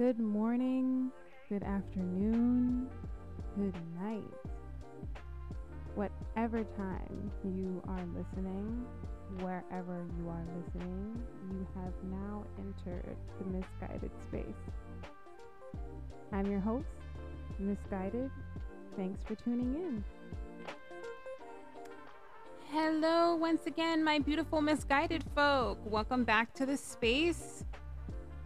Good morning, good afternoon, good night. Whatever time you are listening, wherever you are listening, you have now entered the misguided space. I'm your host, Misguided. Thanks for tuning in. Hello, once again, my beautiful misguided folk. Welcome back to the space.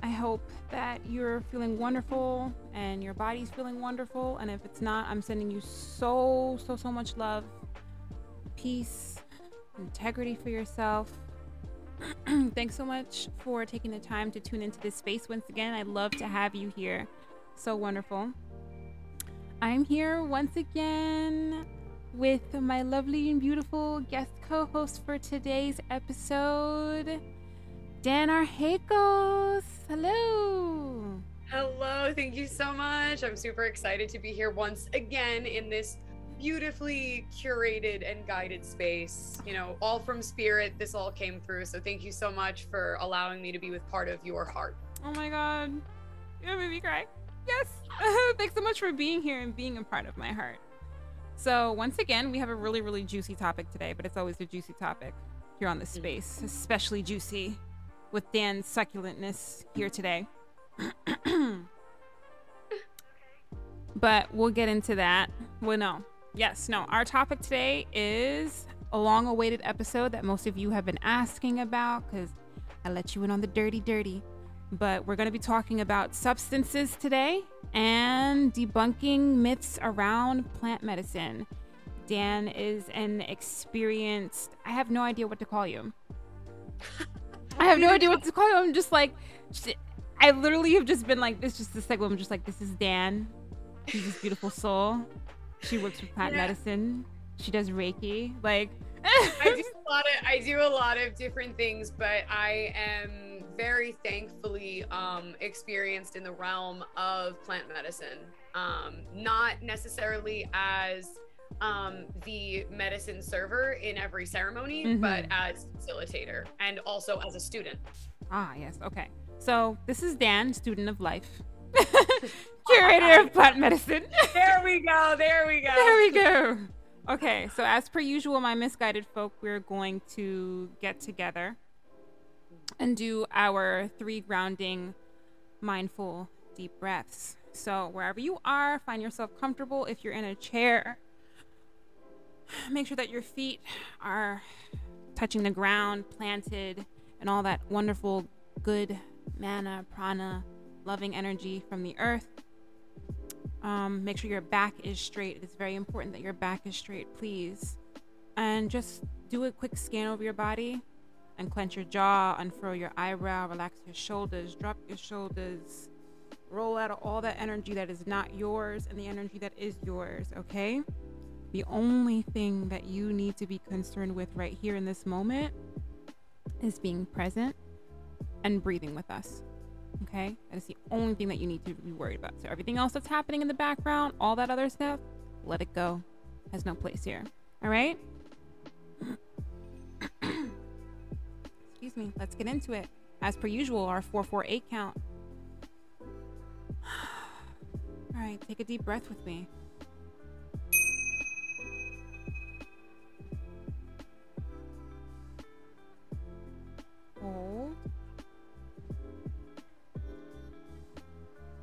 I hope that you're feeling wonderful and your body's feeling wonderful. And if it's not, I'm sending you so, so, so much love, peace, integrity for yourself. Thanks so much for taking the time to tune into this space once again. I love to have you here. So wonderful. I'm here once again with my lovely and beautiful guest co host for today's episode. Dan Arhakos. Hello. Hello. Thank you so much. I'm super excited to be here once again in this beautifully curated and guided space. You know, all from spirit. This all came through. So thank you so much for allowing me to be with part of your heart. Oh my God. You're made me cry. Yes. Thanks so much for being here and being a part of my heart. So, once again, we have a really, really juicy topic today, but it's always a juicy topic here on the mm. space, especially juicy with Dan's succulentness here today. but we'll get into that. Well, no. Yes, no. Our topic today is a long awaited episode that most of you have been asking about because I let you in on the dirty, dirty. But we're going to be talking about substances today and debunking myths around plant medicine. Dan is an experienced, I have no idea what to call you. I have no idea what to call him. I'm just like, I literally have just been like, this just this segment. I'm just like, this is Dan. She's this beautiful soul. She works with plant yeah. medicine. She does Reiki. Like, I do a lot of I do a lot of different things, but I am very thankfully um, experienced in the realm of plant medicine. Um, not necessarily as um, the medicine server in every ceremony, mm-hmm. but as facilitator and also as a student. Ah, yes. Okay. So this is Dan, student of life, curator of plant medicine. there we go. There we go. There we go. Okay. So as per usual, my misguided folk, we're going to get together and do our three grounding, mindful, deep breaths. So wherever you are, find yourself comfortable. If you're in a chair, make sure that your feet are touching the ground, planted, and all that wonderful, good mana, prana, loving energy from the earth. Um, make sure your back is straight. It's very important that your back is straight, please. And just do a quick scan over your body and clench your jaw, unfurl your eyebrow, relax your shoulders, drop your shoulders, roll out all that energy that is not yours and the energy that is yours, okay? The only thing that you need to be concerned with right here in this moment is being present and breathing with us. Okay? That is the only thing that you need to be worried about. So, everything else that's happening in the background, all that other stuff, let it go. Has no place here. All right? Excuse me. Let's get into it. As per usual, our 448 count. All right, take a deep breath with me. Hold.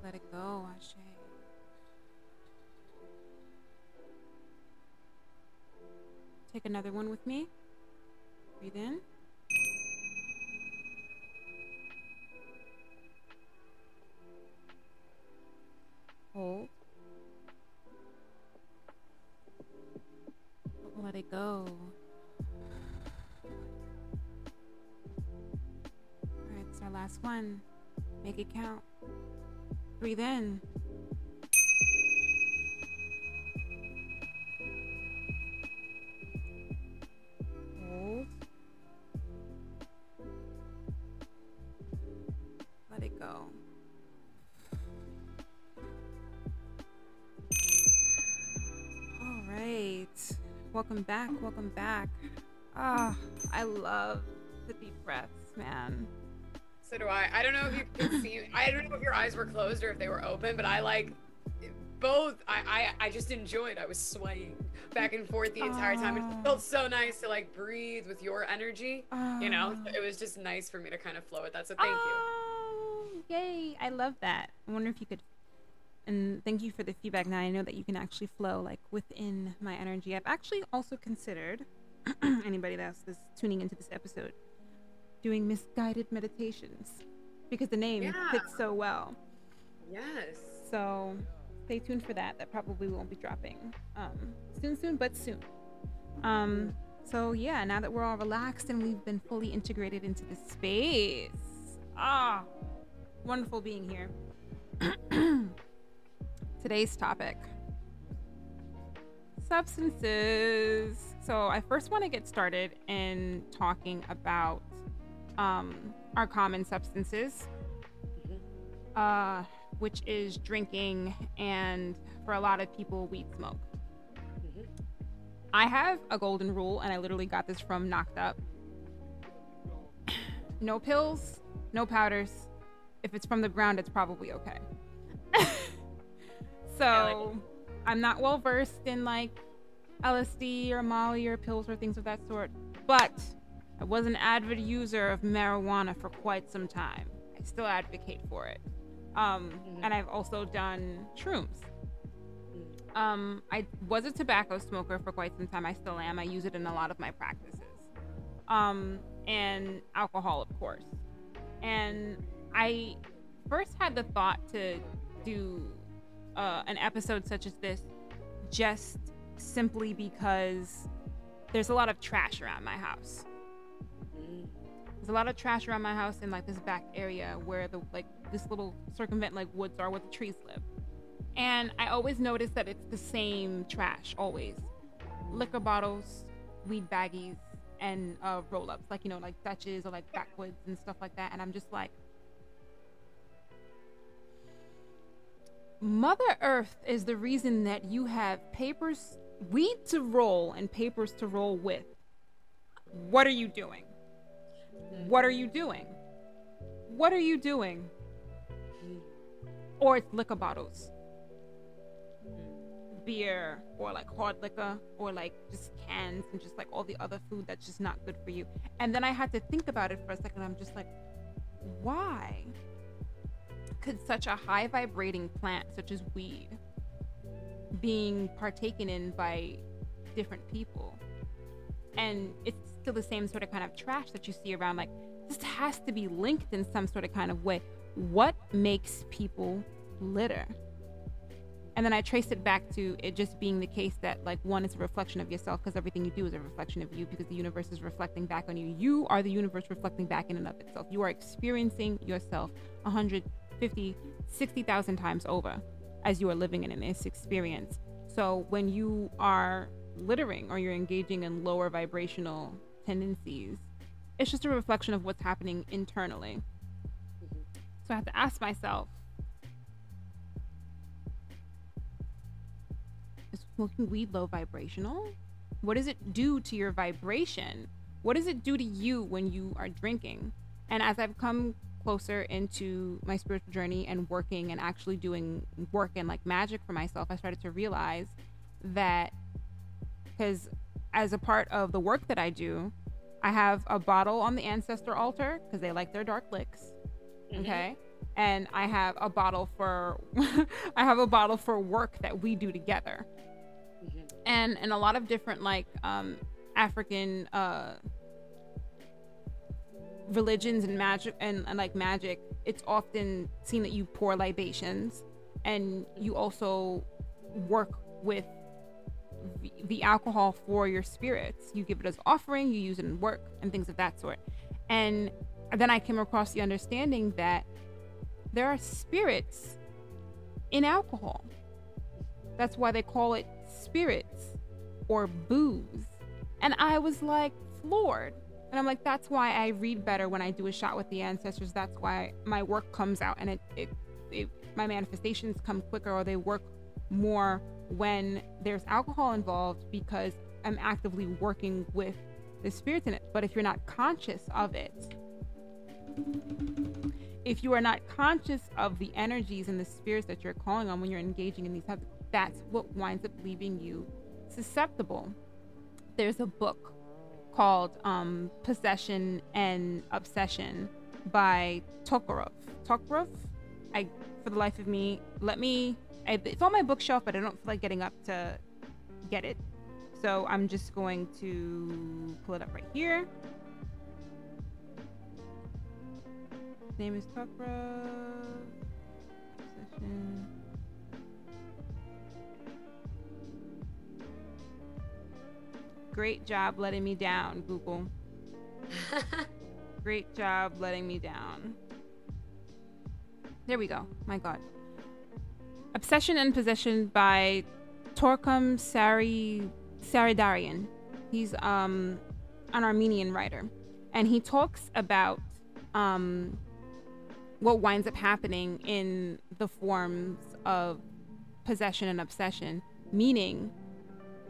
Let it go, Ashe. Take another one with me. Breathe in. Hold. Let it go. Our last one. Make it count. Breathe in. Hold. Let it go. All right. Welcome back. Welcome back. Ah, oh, I love the deep breaths, man So do I. I don't know if you can see. I don't know if your eyes were closed or if they were open, but I like both. I I, I just enjoyed. I was swaying back and forth the entire time. It felt so nice to like breathe with your energy. You know, it was just nice for me to kind of flow with that. So thank you. Oh, yay! I love that. I wonder if you could. And thank you for the feedback. Now I know that you can actually flow like within my energy. I've actually also considered anybody that's tuning into this episode doing misguided meditations because the name Yeah. fits so well. Yes. So stay tuned for that. That probably won't be dropping um, soon, soon, but soon. Um, so yeah, now that we're all relaxed and we've been fully integrated into the space, ah, wonderful being here. Today's topic: substances. So I first want to get started in talking about um, our common substances uh, which is drinking and for a lot of people, weed smoke. Mhm. I have a golden rule, and I literally got this from Knocked Up. No pills, no powders. If it's from the ground, it's probably okay. so, I'm not well versed in like LSD or Molly or pills or things of that sort, but I was an avid user of marijuana for quite some time. I still advocate for it. Um, Mhm. And I've also done shrooms. Um, I was a tobacco smoker for quite some time. I still am. I use it in a lot of my practices. Um, and alcohol, of course. And I first had the thought to do uh, an episode such as this just simply because there's a lot of trash around my house. There's a lot of trash around my house in like this back area where the like this little circumvent like woods are where the trees live. And I always notice that it's the same trash always. Liquor bottles, weed baggies, and uh, roll-ups, like you know, like Dutches or like backwoods and stuff like that. And I'm just like, Mother Earth is the reason that you have papers, weed to roll and papers to roll with. What are you doing? What are you doing? What are you doing? Or it's liquor bottles, beer, or like hard liquor, or like just cans and just like all the other food that's just not good for you. And then I had to think about it for a second. I'm just like, why could such a high vibrating plant, such as weed, being partaken in by different people? And it's still the same sort of kind of trash that you see around like this has to be linked in some sort of kind of way. What makes people litter? And then i traced it back to it just being the case that like one is a reflection of yourself because everything you do is a reflection of you because the universe is reflecting back on you. You are the universe reflecting back in and of itself. You are experiencing yourself 150 60000 times over as you are living in this experience. So when you are littering or you're engaging in lower vibrational tendencies, it's just a reflection of what's happening internally. So I have to ask myself is smoking weed low vibrational? What does it do to your vibration? What does it do to you when you are drinking? And as I've come closer into my spiritual journey and working and actually doing work and like magic for myself, I started to realize that because as a part of the work that I do, I have a bottle on the ancestor altar because they like their dark licks. Mhm. Okay. And I have a bottle for I have a bottle for work that we do together. Mhm. And and a lot of different like um African uh religions and magic and, and like magic, it's often seen that you pour libations and you also work with the, alcohol for your spirits. You give it as offering, you use it in work and things of that sort. And then I came across the understanding that there are spirits in alcohol. That's why they call it spirits or booze. And I was like floored. And I'm like, that's why I read better when I do a shot with the ancestors. That's why my work comes out and it, it, it my manifestations come quicker or they work more when there's alcohol involved because I'm actively working with the spirits in it. But if you're not conscious of it, if you are not conscious of the energies and the spirits that you're calling on when you're engaging in these types, that's what winds up leaving you susceptible. There's a book called um, Possession and Obsession by Tokarov. Tokarov? I, for the life of me, let me. I, it's on my bookshelf, but I don't feel like getting up to get it. So I'm just going to pull it up right here. His name is Tokarov. Possession. Great job letting me down, Google. Great job letting me down. There we go. My God. Obsession and Possession by Torkom Sari Saraydarian. He's um, an Armenian writer, and he talks about um, what winds up happening in the forms of possession and obsession, meaning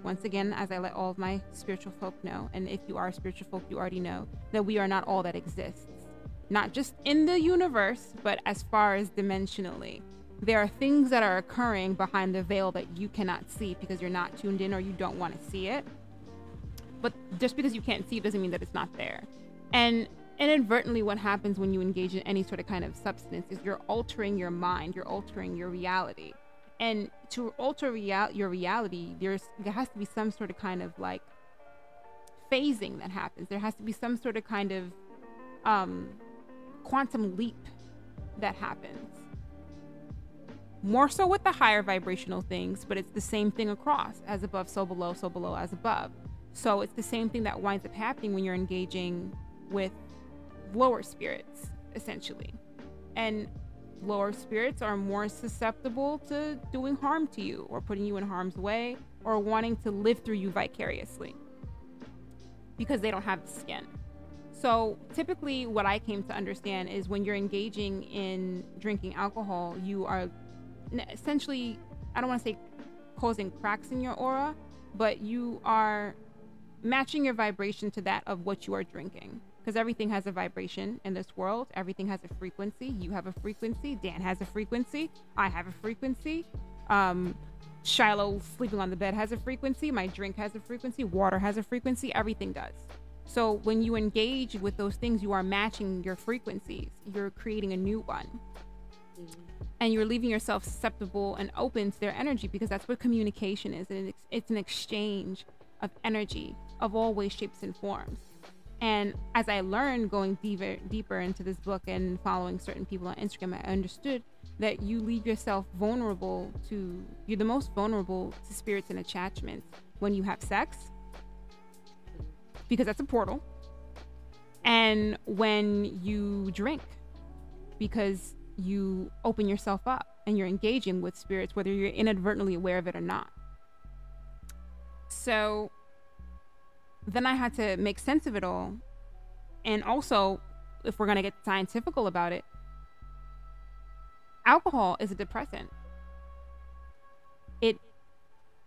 once again, as I let all of my spiritual folk know, and if you are spiritual folk, you already know that we are not all that exists. Not just in the universe, but as far as dimensionally. There are things that are occurring behind the veil that you cannot see because you're not tuned in or you don't want to see it. But just because you can't see it doesn't mean that it's not there. And inadvertently, what happens when you engage in any sort of kind of substance is you're altering your mind, you're altering your reality and to alter real- your reality there's there has to be some sort of kind of like phasing that happens there has to be some sort of kind of um quantum leap that happens more so with the higher vibrational things but it's the same thing across as above so below so below as above so it's the same thing that winds up happening when you're engaging with lower spirits essentially and lower spirits are more susceptible to doing harm to you or putting you in harm's way or wanting to live through you vicariously because they don't have the skin. So, typically, what I came to understand is when you're engaging in drinking alcohol, you are essentially, I don't want to say causing cracks in your aura, but you are matching your vibration to that of what you are drinking because everything has a vibration in this world. Everything has a frequency. You have a frequency. Dan has a frequency. I have a frequency. Um, Shiloh sleeping on the bed has a frequency. My drink has a frequency. Water has a frequency. Everything does. So when you engage with those things, you are matching your frequencies. You're creating a new one. Mm-hmm. And you're leaving yourself susceptible and open to their energy because that's what communication is. And it's, an exchange of energy of all ways, shapes, and forms. And as I learned going deeper deeper into this book and following certain people on Instagram, I understood that you leave yourself vulnerable to you're the most vulnerable to spirits and attachments when you have sex because that's a portal and when you drink because you open yourself up and you're engaging with spirits whether you're inadvertently aware of it or not so then I had to make sense of it all. And also, if we're going to get scientific about it, alcohol is a depressant. It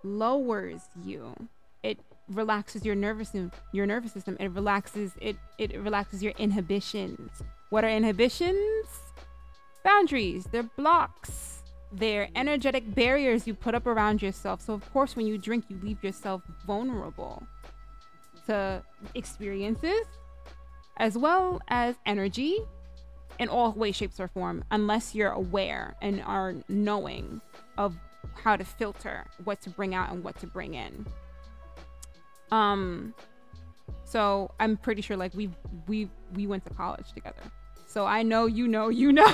lowers you. It relaxes your nervous your nervous system. It relaxes it it relaxes your inhibitions. What are inhibitions? Boundaries. They're blocks. They're energetic barriers you put up around yourself. So of course when you drink you leave yourself vulnerable to experiences as well as energy in all ways, shapes, or form, unless you're aware and are knowing of how to filter what to bring out and what to bring in. Um, so I'm pretty sure like we we we went to college together, so I know you know you know.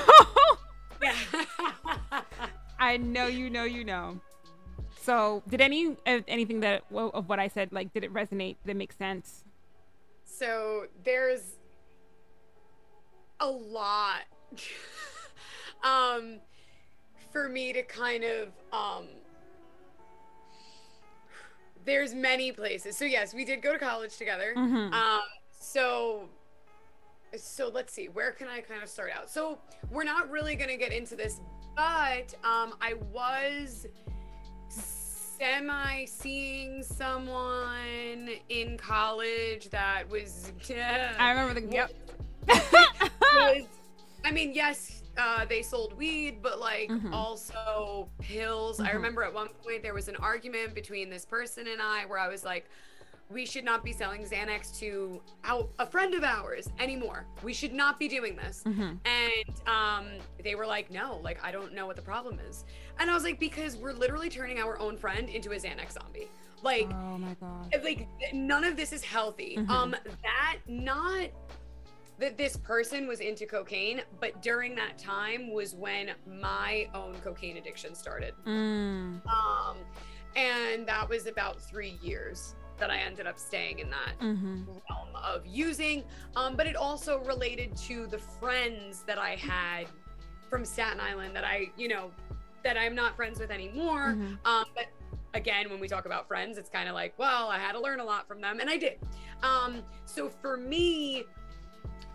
I know you know you know. So, did any anything that of what I said like did it resonate? Did it make sense? So there's a lot um for me to kind of um there's many places. So yes, we did go to college together. Mm-hmm. Um so so let's see, where can I kind of start out? So we're not really gonna get into this, but um I was semi seeing someone in college that was. I remember the. Yep. was I mean, yes, uh, they sold weed, but like Mhm. also pills. I Mhm. remember at one point there was an argument between this person and I where I was like, we should not be selling Xanax to a friend of ours anymore. We should not be doing this. Mm-hmm. And um, they were like, no, like I don't know what the problem is. And I was like, because we're literally turning our own friend into a Xanax zombie. Like, Oh my god. like none of this is healthy. Mhm. Um, that not that this person was into cocaine, but during that time was when my own cocaine addiction started. Mm. Um, and that was about three years that I ended up staying in that Mm-hmm. realm of using. Um, but it also related to the friends that I had from Staten Island that I, you know, that I'm not friends with anymore. Mhm. Um, but again, when we talk about friends, it's kind of like, well, I had to learn a lot from them, and I did. Um, so for me,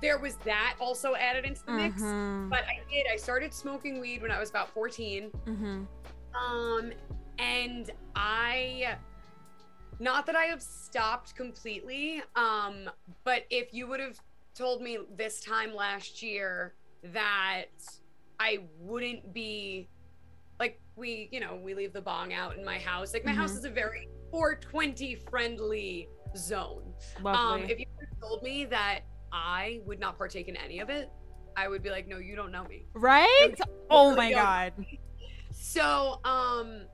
there was that also added into the mix. Mhm. But I did. I started smoking weed when I was about 14. Mhm. Um, and I, not that I have stopped completely, um, but if you would have told me this time last year that I wouldn't be like we, you know, we leave the bong out in my house. Like my house Mhm. is a very 420 friendly zone. Lovely. Um, if you told me that I would not partake in any of it, I would be like, no, you don't know me. right? Oh really my god. So, um,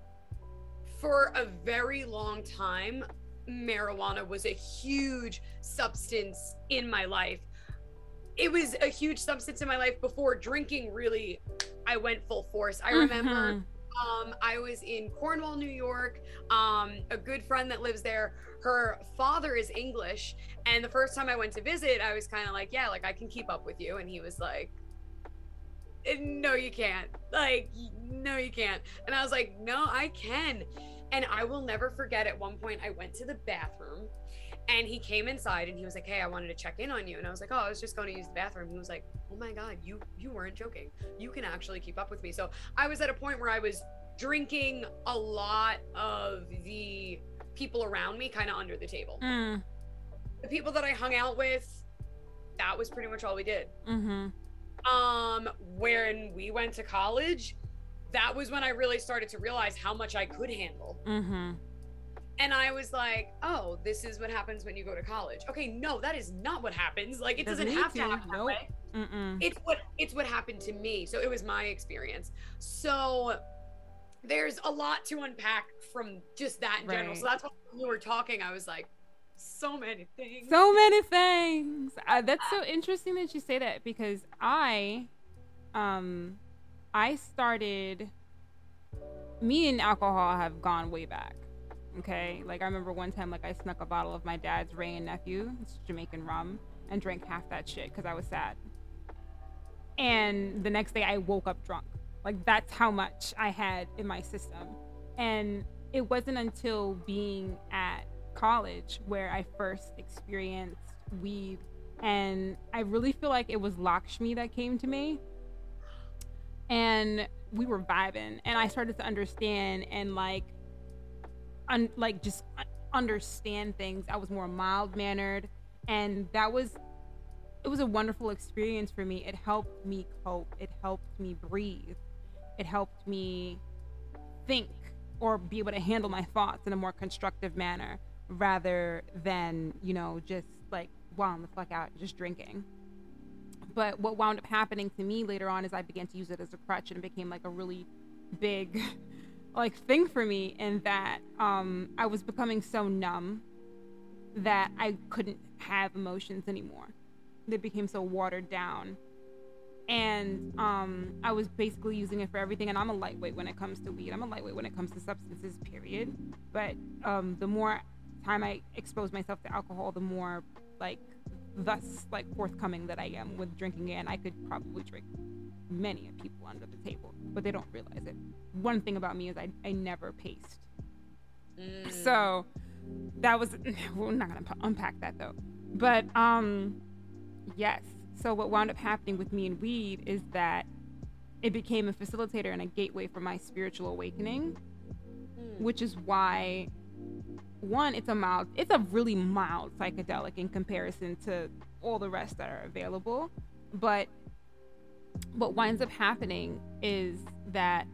for a very long time, marijuana was a huge substance in my life. It was a huge substance in my life before drinking really I went full force. I remember Mhm. um I was in Cornwall, New York. Um a good friend that lives there, her father is English, and the first time I went to visit, I was kind of like, yeah, like I can keep up with you and he was like "Eh, no you can't. Like no you can't. And I was like, no, I can. And I will never forget at one point I went to the bathroom and he came inside and he was like, "Hey, I wanted to check in on you." And I was like, "Oh, I was just going to use the bathroom." He was like, "Oh my god, you you weren't joking. You can actually keep up with me." So I was at a point where I was drinking a lot of the people around me kind of under the table. Mm. The people that I hung out with, that was pretty much all we did. Mhm. Um, when we went to college, that was when I really started to realize how much I could handle. Mhm. And I was like, oh, this is what happens when you go to college. Okay, no, that is not what happens. Like it Doesn't doesn't, have to, to. happen that Nope. way. Mm-mm. It's what it's what happened to me. So it was my experience. So there's a lot to unpack from just that in general. So that's why when you were talking, I was like, so many things. So many things. Uh, that's so interesting that you say that because I, um, I started. Me and alcohol have gone way back. Okay, like I remember one time, like I snuck a bottle of my dad's Wray and Nephew, it's Jamaican rum, and drank half that shit because I was sad. And the next day, I woke up drunk. Like that's how much I had in my system. And it wasn't until being at college where I first experienced weed. And I really feel like it was Lakshmi that came to me. And we were vibing. And I started to understand and like, un- like just understand things. I was more mild mannered. And that was, it was a wonderful experience for me. It helped me cope. It helped me breathe. It helped me think or be able to handle my thoughts in a more constructive manner rather than, you know, just like wound the fuck out just drinking. But what wound up happening to me later on is I began to use it as a crutch and it became like a really big like thing for me in that um I was becoming so numb that I couldn't have emotions anymore. They became so watered down and um, I was basically using it for everything. And I'm a lightweight when it comes to weed. I'm a lightweight when it comes to substances, period. But um, the more time I expose myself to alcohol, the more like thus like forthcoming that I am with drinking. And I could probably drink many people under the table, but they don't realize it. One thing about me is I, I never paced. Mm. So that was we're not gonna unpack that though. But um yes. So what wound up happening with me and weed is that it became a facilitator and a gateway for my spiritual awakening, Mm. which is why one, it's a mild it's a really mild psychedelic in comparison to all the rest that are available. But what winds up happening is that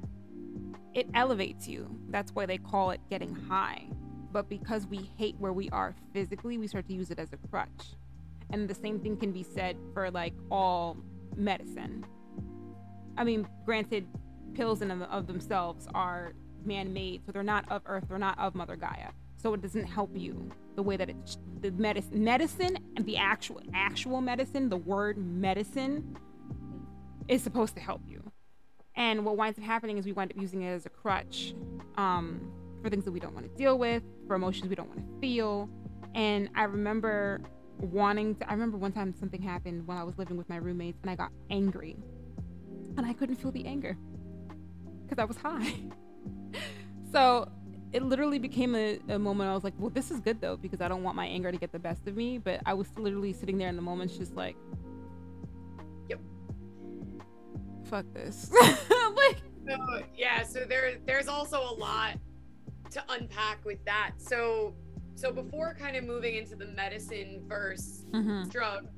it elevates you. That's why they call it getting high. But because we hate where we are physically, we start to use it as a crutch. And the same thing can be said for like all medicine. I mean, granted, pills in of themselves are man-made, so they're not of Earth, they're not of Mother Gaia. So it doesn't help you the way that it's the medicine, medicine, and the actual actual medicine, the word medicine, is supposed to help you. And what winds up happening is we wind up using it as a crutch um, for things that we don't want to deal with, for emotions we don't want to feel. And I remember wanting to, I remember one time something happened when I was living with my roommates and I got angry. And I couldn't feel the anger because I was high. so it literally became a, a, moment I was like, well, this is good though, because I don't want my anger to get the best of me. But I was literally sitting there in the moment, just like, yep, fuck this. like, so, yeah. So there, there's also a lot to unpack with that. So, so before kind of moving into the medicine versus mm-hmm. drug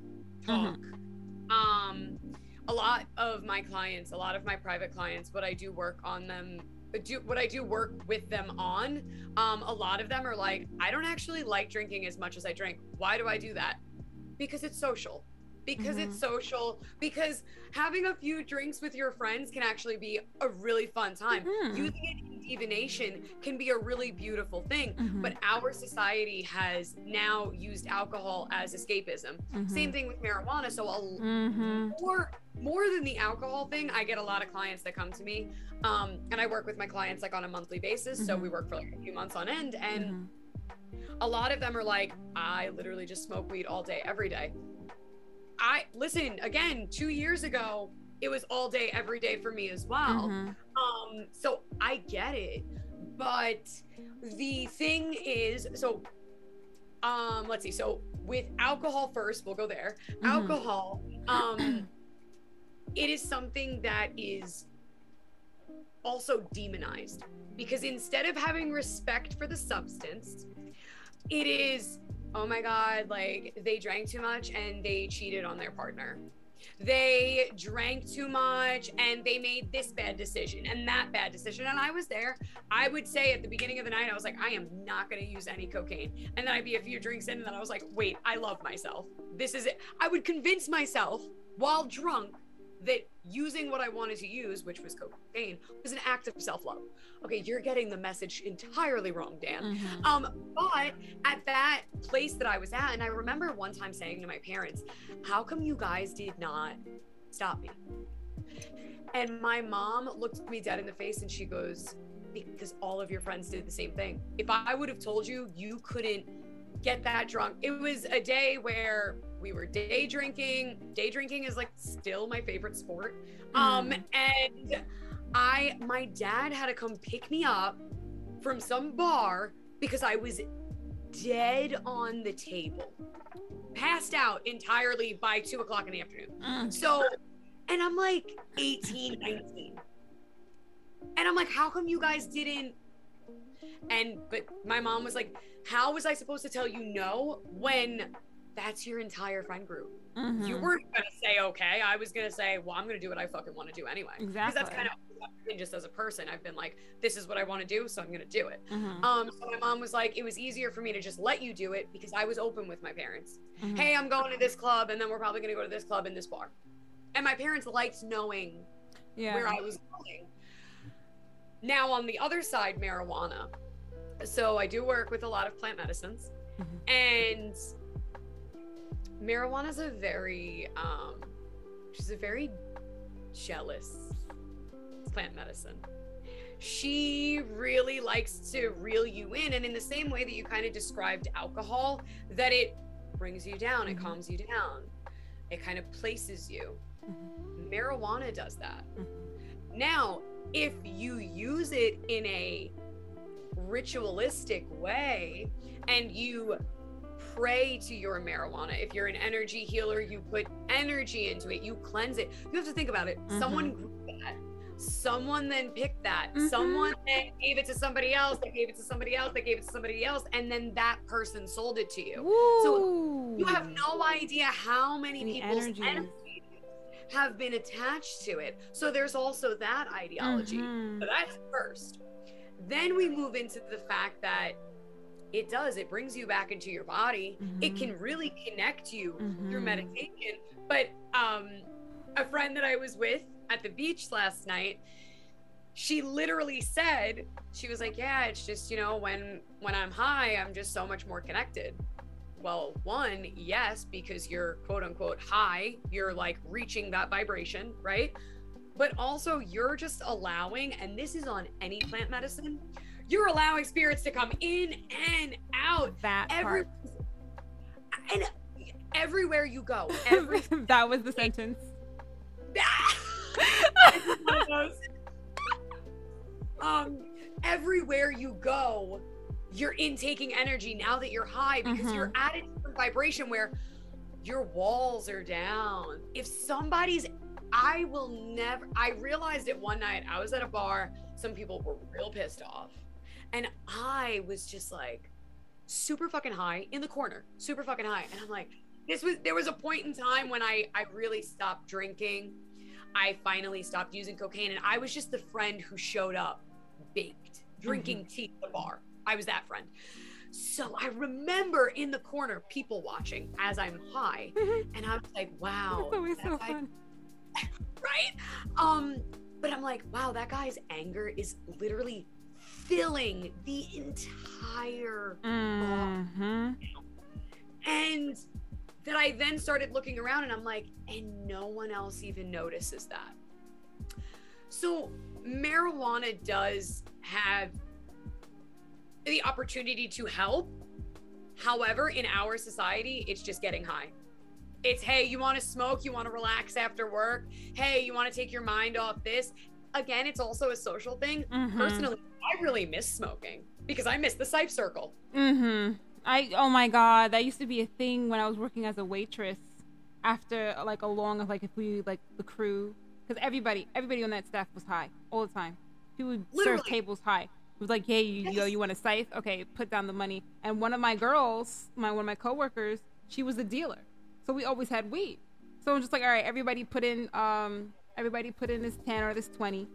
talk, mm-hmm. um, a lot of my clients, a lot of my private clients, what I do work on them do what I do work with them on. Um, a lot of them are like, I don't actually like drinking as much as I drink. Why do I do that? Because it's social because mm-hmm. it's social because having a few drinks with your friends can actually be a really fun time mm-hmm. using it divination can be a really beautiful thing mm-hmm. but our society has now used alcohol as escapism mm-hmm. same thing with marijuana so a mm-hmm. more more than the alcohol thing i get a lot of clients that come to me um, and i work with my clients like on a monthly basis so we mm-hmm. work for like a few months on end and a lot of them are like i literally just smoke weed all day every day I listen again. Two years ago, it was all day, every day for me as well. Mm-hmm. Um, so I get it, but the thing is, so um, let's see. So with alcohol first, we'll go there. Mm-hmm. Alcohol, um, it is something that is also demonized because instead of having respect for the substance, it is oh my god like they drank too much and they cheated on their partner they drank too much and they made this bad decision and that bad decision. And i was there. I would say at the beginning of the night i was like i am not going to use any cocaine. And then i'd be a few drinks in and then i was like wait i love myself. This is it. I would convince myself while drunk that using what I wanted to use, which was cocaine, was an act of self love. Okay, you're getting the message entirely wrong, Dan. Mm-hmm. Um, but at that place that I was at, and I remember one time saying to my parents, How come you guys did not stop me? And my mom looked me dead in the face and she goes, Because all of your friends did the same thing. If I would have told you, you couldn't get that drunk. It was a day where we were day drinking. Day drinking is like still my favorite sport. Um, mm. and I, my dad had to come pick me up from some bar because I was dead on the table, passed out entirely by two o'clock in the afternoon. Mm. So, and I'm like 18, 19. And I'm like, how come you guys didn't? And, but my mom was like, how was I supposed to tell you no when that's your entire friend group. Mm-hmm. You weren't gonna say okay. I was gonna say, well, I'm gonna do what I fucking want to do anyway. Exactly. Because that's kind of just as a person. I've been like, this is what I want to do, so I'm gonna do it. Mm-hmm. Um, so my mom was like, it was easier for me to just let you do it because I was open with my parents. Mm-hmm. Hey, I'm going to this club, and then we're probably gonna go to this club in this bar. And my parents liked knowing yeah. where I was going. Now on the other side, marijuana. So I do work with a lot of plant medicines, mm-hmm. and marijuana is a very um she's a very jealous plant medicine she really likes to reel you in and in the same way that you kind of described alcohol that it brings you down it mm-hmm. calms you down it kind of places you mm-hmm. marijuana does that mm-hmm. now if you use it in a ritualistic way and you pray to your marijuana. If you're an energy healer, you put energy into it, you cleanse it. You have to think about it. Mm-hmm. Someone grew that. Someone then picked that. Mm-hmm. Someone then gave it to somebody else. They gave it to somebody else. They gave it to somebody else. And then that person sold it to you. So you have no idea how many the people's energy have been attached to it. So there's also that ideology. Mhm. So that's first. Then we move into the fact that it does, it brings you back into your body. It Mhm. can really connect you through Mhm. meditation. But um a friend that I was with at the beach last night, she literally said, she was like, Yeah, it's just, you know, when when I'm high, I'm just so much more connected. Well, one, yes, because you're quote unquote high, you're like reaching that vibration, right? But also, you're just allowing, and this is on any plant medicine, you're allowing spirits to come in and out. That Every part. and everywhere you go, every that was the sentence. It's one of those. um, everywhere you go, you're intaking energy now that you're high because you're at a different vibration where your walls are down. If somebody's, I will never, I realized it one night. I was at a bar, some people were real pissed off. And I was just like super fucking high in the corner, super fucking high. And I'm like, this was, there was a point in time when I, I really stopped drinking. I finally stopped using cocaine. And I was just the friend who showed up baked, drinking tea at the bar. I was that friend. So I remember in the corner people watching as I'm high. And I was like, wow. Always so guy- fun. right? Um, but I'm like, wow, that guy's anger is literally filling the entire Mhm. and that I then started looking around and I'm like, and no one else even notices that. So marijuana does have the opportunity to help. However, in our society, it's just getting high. It's hey, you want to smoke, you want to relax after work. Hey, you want to take your mind off this. Again, it's also a social thing. Mhm. Personally, I really miss smoking because I miss the Sife circle. Mm-hmm. I oh my god, that used to be a thing when I was working as a waitress. After like a long of like if we like the crew, because everybody everybody on that staff was high all the time. People would serve tables high. It was like, hey, you, yo, Yes. you want a scythe? Okay, put down the money. And one of my girls, my one of my coworkers, she was a dealer, so we always had weed. So I'm just like, all right, everybody put in um everybody put in this ten or this twenty,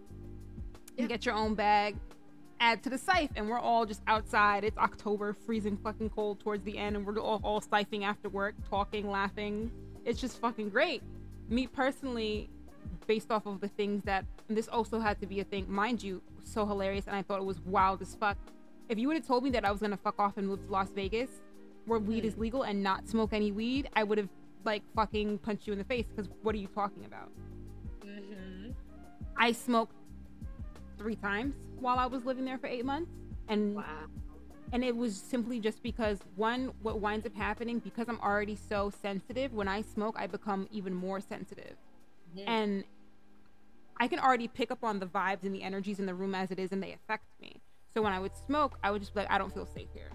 Yeah. and get your own bag add to the scythe and we're all just outside. It's october freezing fucking cold towards the end and we're all, all siphoning after work talking laughing. It's just fucking great. Me personally based off of the things that this also had to be a thing mind you so hilarious and i thought it was wild as fuck. If you would have told me that i was gonna fuck off and move to las vegas where weed is legal and not smoke any weed i would have like fucking punched you in the face because what are you talking about. I smoked three times while I was living there for eight months. And Wow. and it was simply just because one, what winds up happening because I'm already so sensitive. When I smoke, I become even more sensitive, and I can already pick up on the vibes and the energies in the room as it is, and they affect me. So when I would smoke, I would just be like, I don't feel safe here.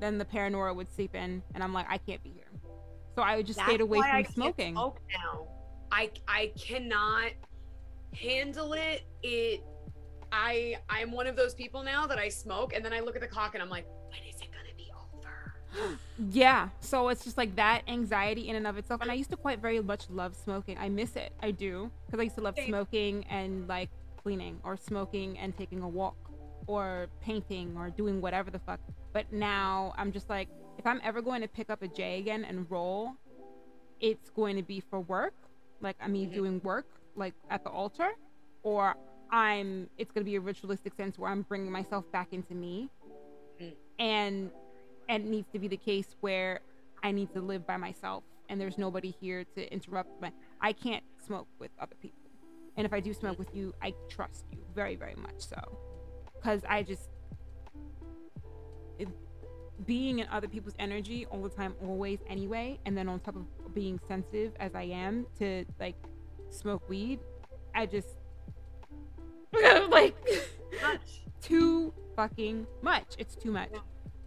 Then the paranoia would seep in, and I'm like, I can't be here. So I would just stayed away from I smoking. Smoke now. I I cannot handle it. It I I'm one of those people now that I smoke and then I look at the clock and I'm like, when is it gonna be over? Yeah. So it's just like that anxiety in and of itself. And I used to quite very much love smoking. I miss it. I do. Because I used to love smoking and like cleaning or smoking and taking a walk or painting or doing whatever the fuck. But now I'm just like, if I'm ever going to pick up a J again and roll, it's going to be for work. Like I'm either Mhm. doing work like at the altar or I'm it's going to be a ritualistic sense where I'm bringing myself back into me. Mm. And and it needs to be the case where I need to live by myself and there's nobody here to interrupt my I can't smoke with other people. And if I do smoke with you, I trust you very very much so. Cuz I just it, being in other people's energy all the time always anyway and then on top of being sensitive as I am to like smoke weed, I just like too fucking much. It's too much. Yeah.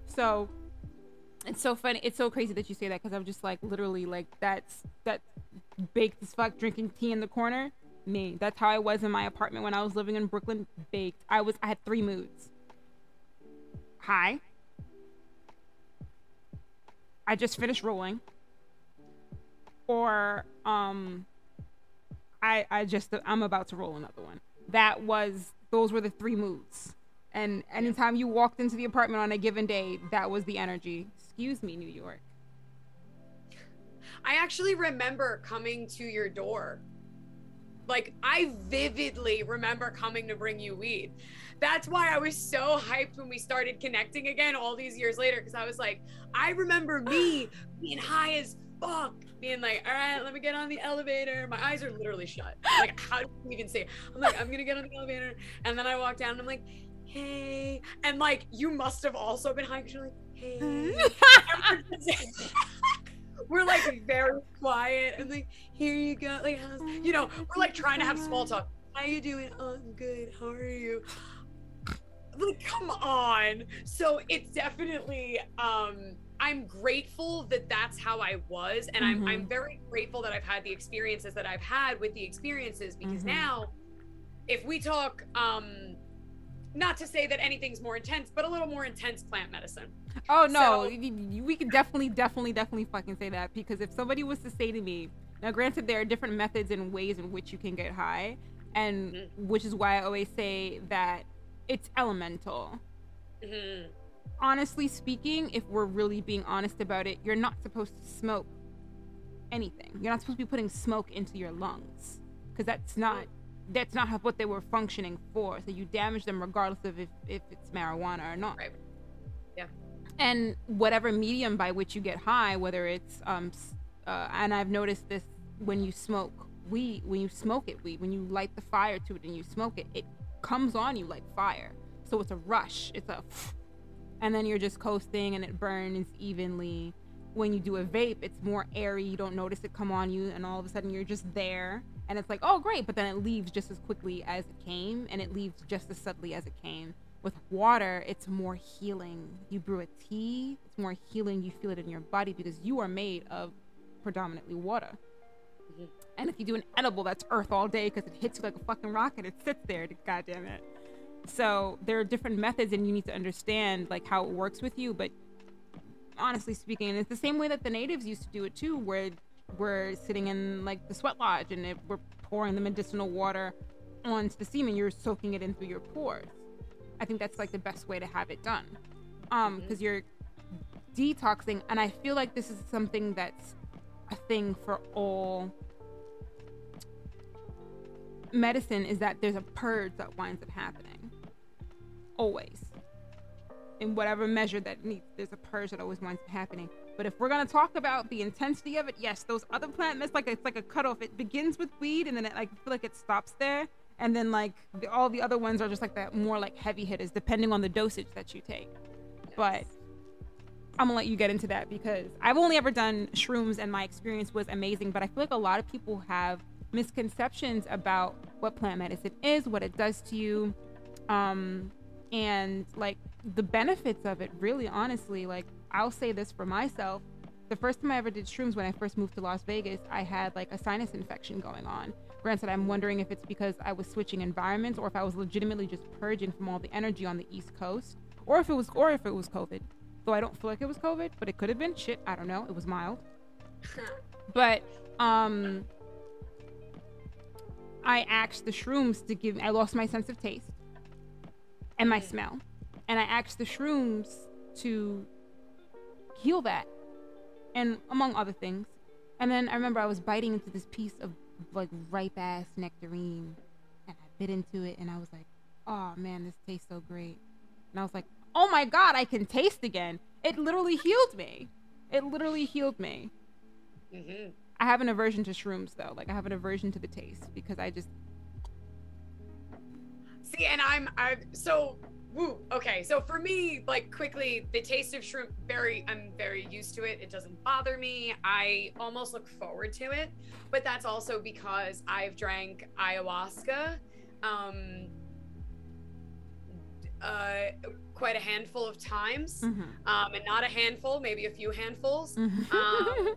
So it's so funny. It's so crazy that you say that because I'm just like literally like that's that baked as fuck drinking tea in the corner. Me. That's how I was in my apartment when I was living in Brooklyn. Baked. I was. I had three moods. High. I just finished rolling. Or um, I I just I'm about to roll another one. That was those were the three moods. And anytime you walked into the apartment on a given day, that was the energy. Excuse me, New York. I actually remember coming to your door. Like I vividly remember coming to bring you weed. That's why I was so hyped when we started connecting again all these years later because I was like, I remember me being high as fuck, being like, all right, let me get on the elevator. My eyes are literally shut. Like, how do you even say? I'm like, I'm gonna get on the elevator, and then I walk down and I'm like, hey, and like you must have also been high because you're like, hey. we're like very quiet and like here you go. Like how's you know we're like trying to have small talk. How are you doing? Oh i'm good. How are you? Like come on. So it's definitely um i'm grateful that that's how i was and mm-hmm. i'm i'm very grateful that i've had the experiences that i've had with the experiences because mm-hmm. now if we talk um not to say that anything's more intense but a little more intense plant medicine Oh no, so, we can definitely, definitely, definitely fucking say that because if somebody was to say to me, now granted there are different methods and ways in which you can get high, and mm-hmm. which is why I always say that it's elemental. Mm-hmm. Honestly speaking, if we're really being honest about it, you're not supposed to smoke anything. You're not supposed to be putting smoke into your lungs because that's not that's not what they were functioning for. So you damage them regardless of if, if it's marijuana or not. Right Yeah. and whatever medium by which you get high whether it's um uh, and i've noticed this when you smoke weed when you smoke it weed when you light the fire to it and you smoke it it comes on you like fire so it's a rush it's a and then you're just coasting and it burns evenly when you do a vape it's more airy you don't notice it come on you and all of a sudden you're just there and it's like oh great but then it leaves just as quickly as it came and it leaves just as subtly as it came with water, it's more healing. You brew a tea, it's more healing. You feel it in your body because you are made of predominantly water. Mm-hmm. And if you do an edible, that's earth all day because it hits you like a fucking rocket. it sits there. God damn it. So there are different methods, and you need to understand like how it works with you. But honestly speaking, and it's the same way that the natives used to do it too, where we're sitting in like the sweat lodge and it, we're pouring the medicinal water onto the semen. You're soaking it in through your pores. I think that's like the best way to have it done. Um, because mm-hmm. you're detoxing, and I feel like this is something that's a thing for all medicine is that there's a purge that winds up happening. Always. In whatever measure that needs, there's a purge that always winds up happening. But if we're gonna talk about the intensity of it, yes, those other plant meds, like it's like a cutoff. It begins with weed, and then it like I feel like it stops there and then like the, all the other ones are just like that more like heavy hitters depending on the dosage that you take yes. but i'm gonna let you get into that because i've only ever done shrooms and my experience was amazing but i feel like a lot of people have misconceptions about what plant medicine is what it does to you um and like the benefits of it really honestly like i'll say this for myself the first time i ever did shrooms when i first moved to las vegas i had like a sinus infection going on Granted, I'm wondering if it's because I was switching environments or if I was legitimately just purging from all the energy on the East Coast, or if it was, or if it was COVID. Though I don't feel like it was COVID, but it could have been. Shit, I don't know. It was mild. but um, I asked the shrooms to give. I lost my sense of taste and my smell, and I asked the shrooms to heal that, and among other things. And then I remember I was biting into this piece of like ripe ass nectarine, and I bit into it, and I was like, "Oh man, this tastes so great." And I was like, "Oh my god, I can taste again." It literally healed me. It literally healed me. Mm-hmm. I have an aversion to shrooms though. Like I have an aversion to the taste because I just see. And I'm I'm so Woo. Okay, so for me, like quickly, the taste of shrimp, very, I'm very used to it. It doesn't bother me. I almost look forward to it, but that's also because I've drank ayahuasca, um, uh, quite a handful of times, mm-hmm. um, and not a handful, maybe a few handfuls. Mm-hmm. Um,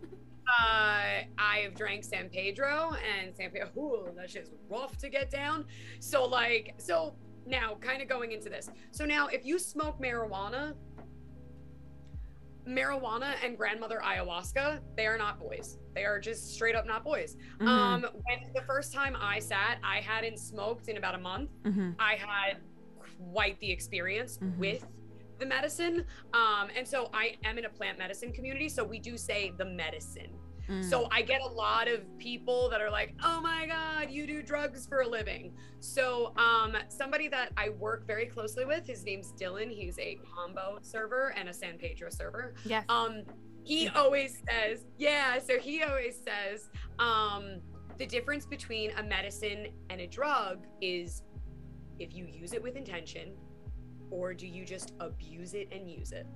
uh, I've drank San Pedro, and San Pedro, ooh, that shit's rough to get down. So like, so now kind of going into this so now if you smoke marijuana marijuana and grandmother ayahuasca, they are not boys. They are just straight up not boys. Mhm. Um, when the first time I sat, I hadn't smoked in about a month. Mhm. I had quite the experience Mhm. with the medicine. Um, and so I am in a plant medicine community. So we do say the medicine. Mm. So I get a lot of people that are like, "Oh my god, you do drugs for a living." So um somebody that I work very closely with, his name's Dylan. He's a kambo server and a San Pedro server. yes. Um he always says, yeah, so he always says um the difference between a medicine and a drug is if you use it with intention or do you just abuse it and use it?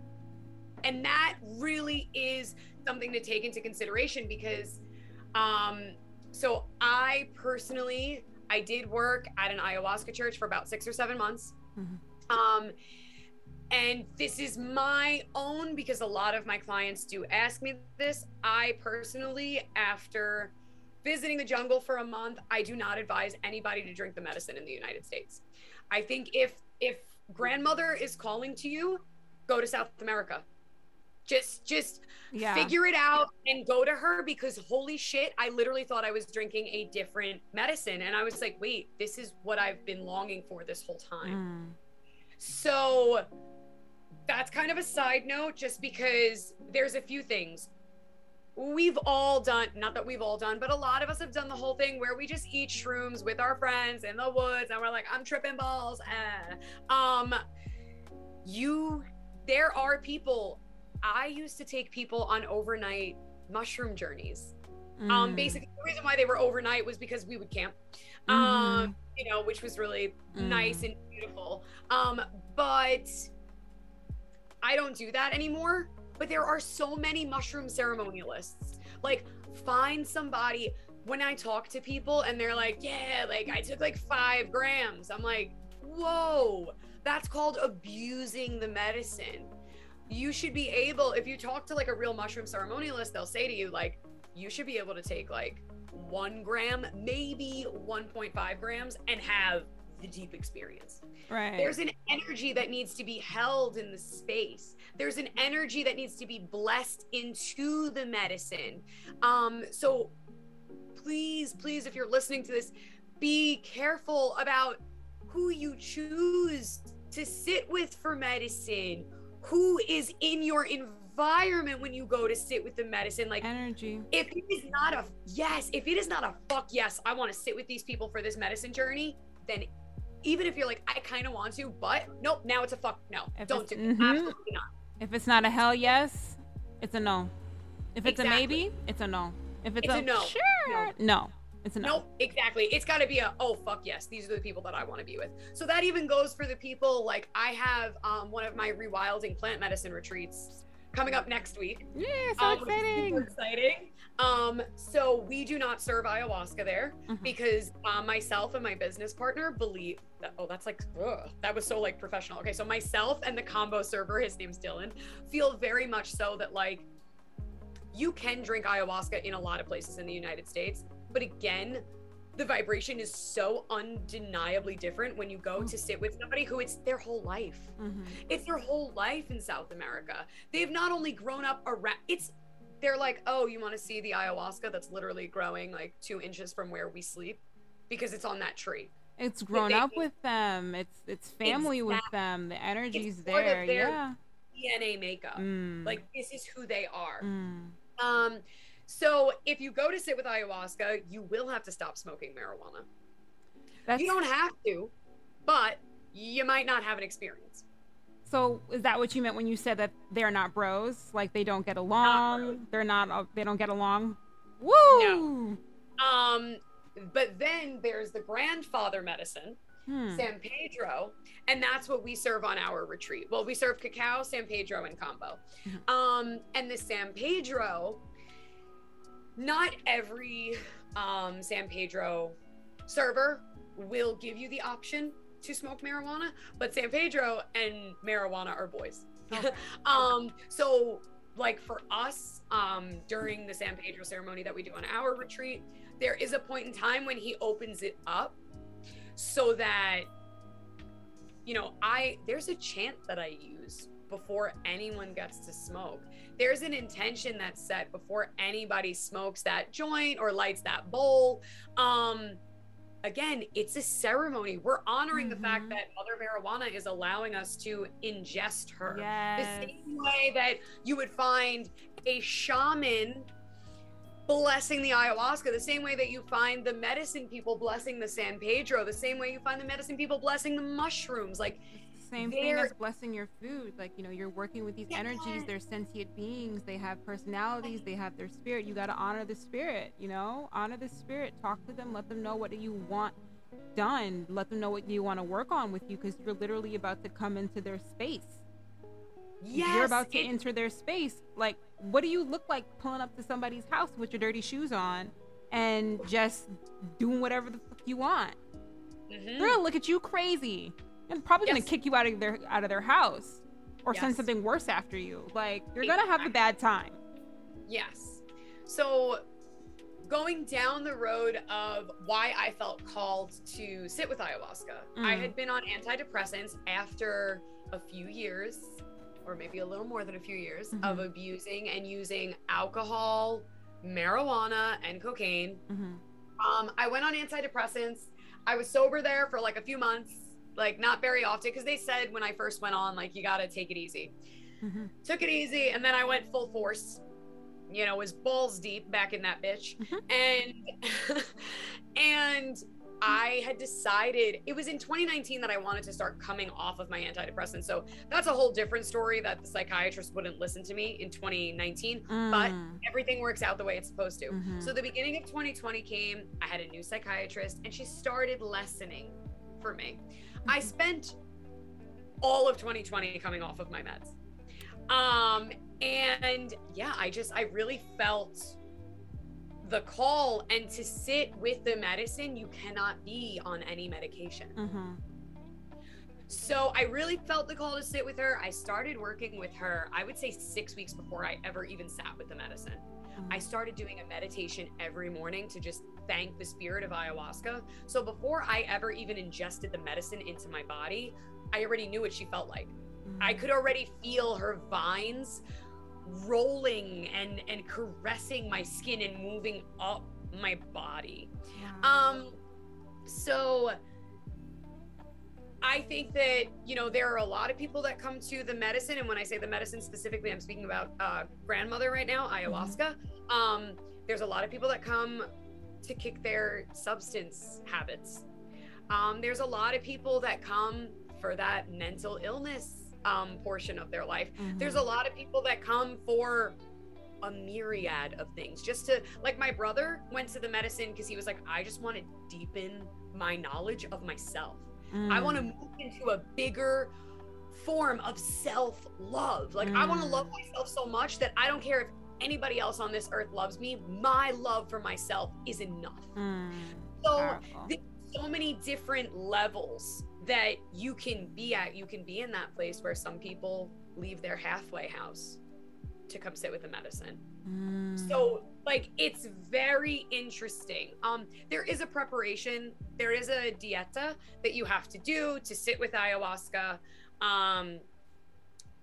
And that really is something to take into consideration because um so I personally I did work at an ayahuasca church for about 6 or 7 months. Mhm. Um and this is my own because a lot of my clients do ask me this. I personally after visiting the jungle for a month, I do not advise anybody to drink the medicine in the United States. I think if if grandmother is calling to you, go to South America. Just just yeah. figure it out and go to her because holy shit, I literally thought I was drinking a different medicine and I was like, "Wait, this is what I've been longing for this whole time." Mm. So that's kind of a side note just because there's a few things. We've all done, not that we've all done, but a lot of us have done the whole thing where we just eat shrooms with our friends in the woods and we're like, I'm tripping balls. eh. Um, you, there are people, I used to take people on overnight mushroom journeys. Um, Mm. basically, the reason why they were overnight was because we would camp. Um, you know, which was really nice and beautiful. Um, but I don't do that anymore. But there are so many mushroom ceremonialists. Like, find somebody. When I talk to people and they're like, "Yeah, like I took like five grams," I'm like, "Whoa, that's called abusing the medicine." You should be able, if you talk to like a real mushroom ceremonialist, they'll say to you like, "You should be able to take like one gram, maybe 1.5 grams, and have the deep experience." right. There's an energy that needs to be held in the space. There's an energy that needs to be blessed into the medicine. Um, so please, please, if you're listening to this, be careful about who you choose to sit with for medicine, who is in your environment when you go to sit with the medicine. Like, energy. if it is not a yes, if it is not a fuck yes, I want to sit with these people for this medicine journey, then even if you're like, I kind of want to, but nope, now it's a fuck no. If Don't do it. mhm. Absolutely not. If it's not a hell yes, it's a no. If it's Exactly. a maybe, it's a no. If it's, It's a, a no. sure, no. It's a no. Nope, exactly. It's got to be a oh fuck yes, these are the people that I want to be with. So that even goes for the people like I have um, one of my rewilding plant medicine retreats coming up next week. Yeah, so um, exciting. super exciting. Um, so we do not serve ayahuasca there Mhm. because uh, myself and my business partner believe that. Oh, that's like ugh, that was so like professional. Okay, so myself and the kambo server, his name's Dylan, feel very much so that like you can drink ayahuasca in a lot of places in the United States, but again. The vibration is so undeniably different when you go to sit with somebody who it's their whole life Mhm. it's their whole life in South America. They've not only grown up around it's they're like, oh, you want to see the ayahuasca that's literally growing like two inches from where we sleep because it's on that tree. It's grown they- up with them. It's it's family with them. The energy's of there. Yeah. DNA makeup. Mm. Like this is who they are. Mm. Um so if you go to sit with ayahuasca, you will have to stop smoking marijuana. That's You don't have to, but you might not have an experience. So. Is that what you meant when you said that they're not bros? Like they don't get along. They're not. uh, They don't get along. Woo. Um but then there's the grandfather medicine Hmm. San Pedro, and that's what we serve on our retreat. Well, we serve cacao, San Pedro, and kambo. Mhm. Um, and the San Pedro, not every um, San Pedro server will give you the option to smoke marijuana, but San Pedro and marijuana are boys. Okay. um, so like for us, um, during the San Pedro ceremony that we do on our retreat, there is a point in time when he opens it up so that you know i there's a chant that i use before anyone gets to smoke. There's an intention that's set before anybody smokes that joint or lights that bowl. Um, again, it's a ceremony. We're honoring mm-hmm. the fact mm-hmm. that Mother Marijuana is allowing us to ingest her. Yes. The same way that you would find a shaman blessing the ayahuasca, the same way that you find the medicine people blessing the San Pedro, the same way you find the medicine people blessing the mushrooms. Like same thing as blessing your food. Like, you know, you're working with these yeah. energies, they're sentient beings, they have personalities, they have their spirit. You gotta honor the spirit, you know? Honor the spirit. Talk to them, let them know what you want done. Let them know what you want to work on with you because you're literally about to come into their space. Yes, you're about to it, enter their space. Like, what do you look like pulling up to somebody's house with your dirty shoes on and just doing whatever the fuck you want? Mm-hmm. They're gonna look at you crazy and probably yes. gonna kick you out of their out of their house or yes. send something worse after you. Like, you're gonna have a bad time. Yes. So going down the road of why I felt called to sit with ayahuasca. Mm. I had been on antidepressants after a few years or maybe a little more than a few years mm-hmm. of abusing and using alcohol, marijuana, and cocaine. Mm-hmm. Um, I went on antidepressants. I was sober there for like a few months, like not very often, because they said when I first went on, like, you got to take it easy. Mm-hmm. Took it easy, and then I went full force. You know, was balls deep back in that bitch, mm-hmm. and and I had decided it was in 2019 that I wanted to start coming off of my antidepressants. So that's a whole different story that the psychiatrist wouldn't listen to me in 2019, mm. but everything works out the way it's supposed to. Mm-hmm. So the beginning of 2020 came, I had a new psychiatrist and she started lessening for me. I spent all of 2020 coming off of my meds. Um and yeah, I just I really felt the call and to sit with the medicine, you cannot be on any medication. Mm-hmm. So I really felt the call to sit with her. I started working with her, I would say six weeks before I ever even sat with the medicine. Mm-hmm. I started doing a meditation every morning to just thank the spirit of ayahuasca. So before I ever even ingested the medicine into my body, I already knew what she felt like. Mm-hmm. I could already feel her vines rolling and and caressing my skin and moving up my body. Um so I think that you know there are a lot of people that come to the medicine, and when I say the medicine specifically, I'm speaking about uh, grandmother right now, mm-hmm. ayahuasca. Mm-hmm. Um, there's a lot of people that come to kick their substance habits. Um, there's a lot of people that come for that mental illness um, portion of their life. Mm-hmm. There's a lot of people that come for a myriad of things just to like my brother went to the medicine because he was like i just want to deepen my knowledge of myself mm. i want to move into a bigger form of self-love like mm. i want to love myself so much that i don't care if anybody else on this earth loves me my love for myself is enough mm. so there's so many different levels that you can be at you can be in that place where some people leave their halfway house to come sit with the medicine mm. so like it's very interesting um there is a preparation there is a dieta that you have to do to sit with ayahuasca um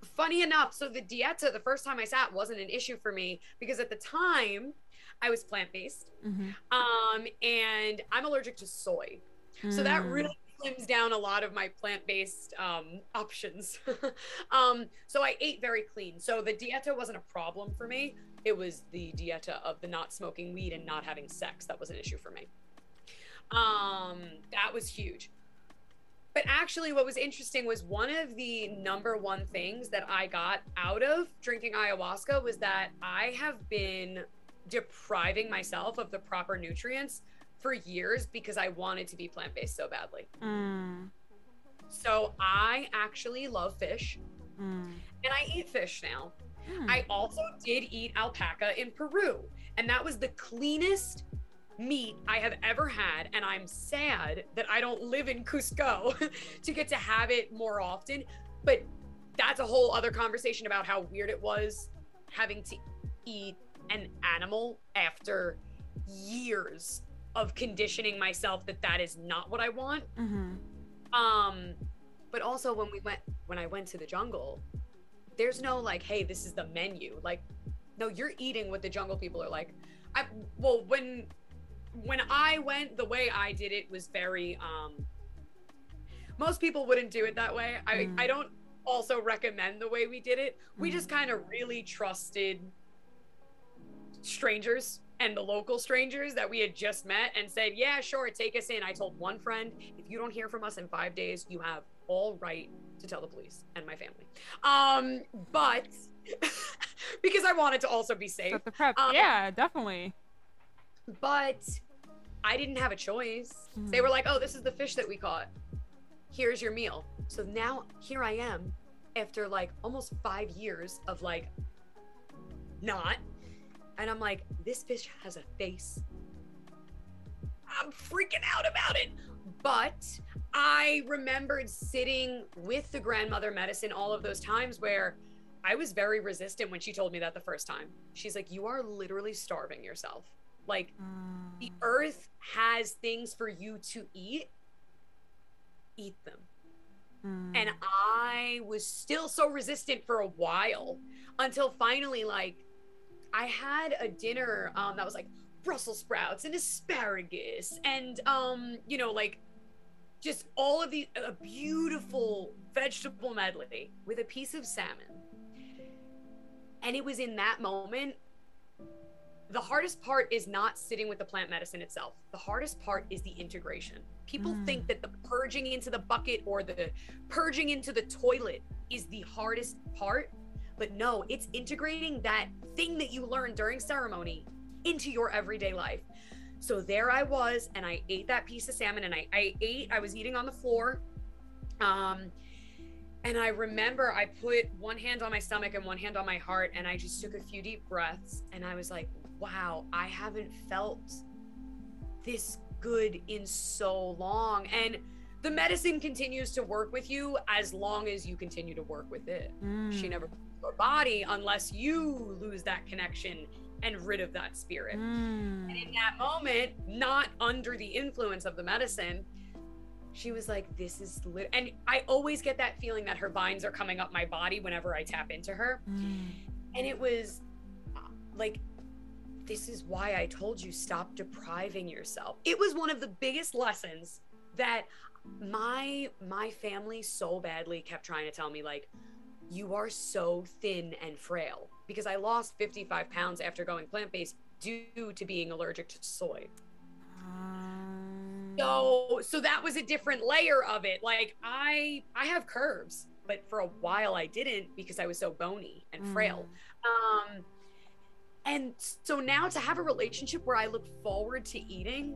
funny enough so the dieta the first time i sat wasn't an issue for me because at the time i was plant-based mm-hmm. um and i'm allergic to soy mm. so that mm. really slims down a lot of my plant-based um, options. um, so I ate very clean. So the dieta wasn't a problem for me. It was the dieta of the not smoking weed and not having sex that was an issue for me. Um, that was huge. But actually, what was interesting was one of the number one things that I got out of drinking ayahuasca was that I have been depriving myself of the proper nutrients for years because I wanted to be plant based so badly. Mm. So I actually love fish mm. and I eat fish now. Mm. I also did eat alpaca in Peru, and that was the cleanest meat I have ever had. And I'm sad that I don't live in Cusco to get to have it more often. But that's a whole other conversation about how weird it was having to eat an animal after years of conditioning myself that that is not what I want. Mm-hmm. Um, but also when we went when I went to the jungle, there's no like, hey, this is the menu. Like, no, you're eating what the jungle people are like. I well, when when I went, the way I did it was very um most people wouldn't do it that way. I Mm. I don't also recommend the way we did it. We Mm. just kind of really trusted strangers and the local strangers that we had just met and said, "Yeah, sure, take us in." I told one friend, "If you don't hear from us in 5 days, you have all right to tell the police and my family." Um, but because I wanted to also be safe. The prep. Um, yeah, definitely. but I didn't have a choice. Mm. They were like, "Oh, this is the fish that we caught. Here's your meal." So now here I am after like almost 5 years of like not and I'm like, "This fish has a face." I'm freaking out about it. But I remembered sitting with the grandmother medicine all of those times where I was very resistant when she told me that the first time. She's like, You are literally starving yourself. Like, the Mm. earth has things for you to eat, eat them. Mm. And I was still so resistant for a while until finally, like, I had a dinner um, that was like Brussels sprouts and asparagus and, um, you know, like just all of the a beautiful vegetable medley with a piece of salmon. And it was in that moment. The hardest part is not sitting with the plant medicine itself. The hardest part is the integration. People Mm. think that the purging into the bucket or the purging into the toilet is the hardest part. But no, it's integrating that thing that you learned during ceremony into your everyday life. So there I was, and I ate that piece of salmon, and I, I ate, I was eating on the floor. Um, and I remember I put one hand on my stomach and one hand on my heart, and I just took a few deep breaths, and I was like, wow, I haven't felt this good in so long. And the medicine continues to work with you as long as you continue to work with it. She Mm. never leaves your body unless you lose that connection and rid of that spirit. Mm. And in that moment, not under the influence of the medicine, she was like, This is lit. And I always get that feeling that her vines are coming up my body whenever I tap into her. Mm. And it was uh, like, this is why I told you stop depriving yourself. It was one of the biggest lessons that my my family so badly kept trying to tell me like you are so thin and frail because I lost 55 pounds after going plant-based due to being allergic to soy. Um, So so that was a different layer of it. Like I I have curves, but for a while I didn't because I was so bony and frail. Um and so now to have a relationship where I look forward to eating,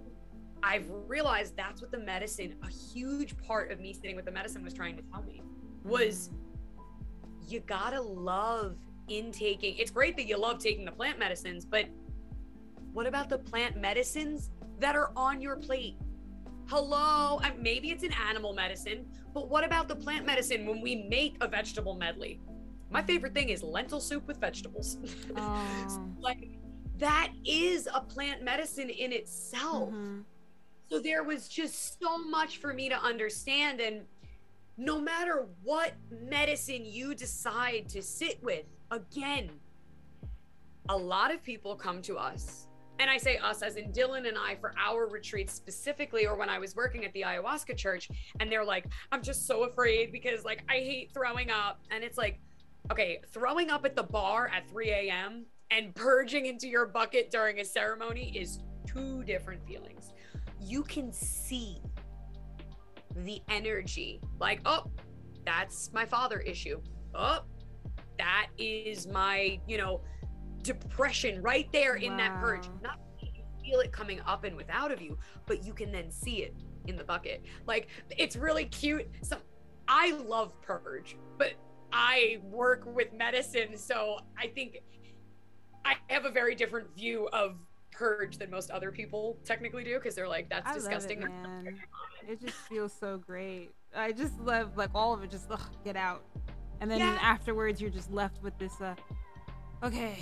I've realized that's what the medicine, a huge part of me sitting with the medicine was trying to tell me was you gotta love intaking. It's great that you love taking the plant medicines, but what about the plant medicines that are on your plate? Hello, maybe it's an animal medicine, but what about the plant medicine when we make a vegetable medley? My favorite thing is lentil soup with vegetables. Oh. like that is a plant medicine in itself. Mhm. So there was just so much for me to understand. And no matter what medicine you decide to sit with, again, a lot of people come to us. And I say us as in Dylan and I for our retreats specifically, or when I was working at the ayahuasca church, and they're like, I'm just so afraid because like I hate throwing up. And it's like, okay, throwing up at the bar at 3 a.m. and purging into your bucket during a ceremony is two different feelings you can see the energy like oh that's my father issue oh that is my you know depression right there in that purge not you feel it coming up and without of you but you can then see it in the bucket like it's really cute So i love purge but i work with medicine so i think i have a very different view of purge than most other people technically do because they're like that's I disgusting it. It just feels so great. I just love like all of it. Just ugh, get out, and then Yeah. afterwards you're just left with this. uh Okay.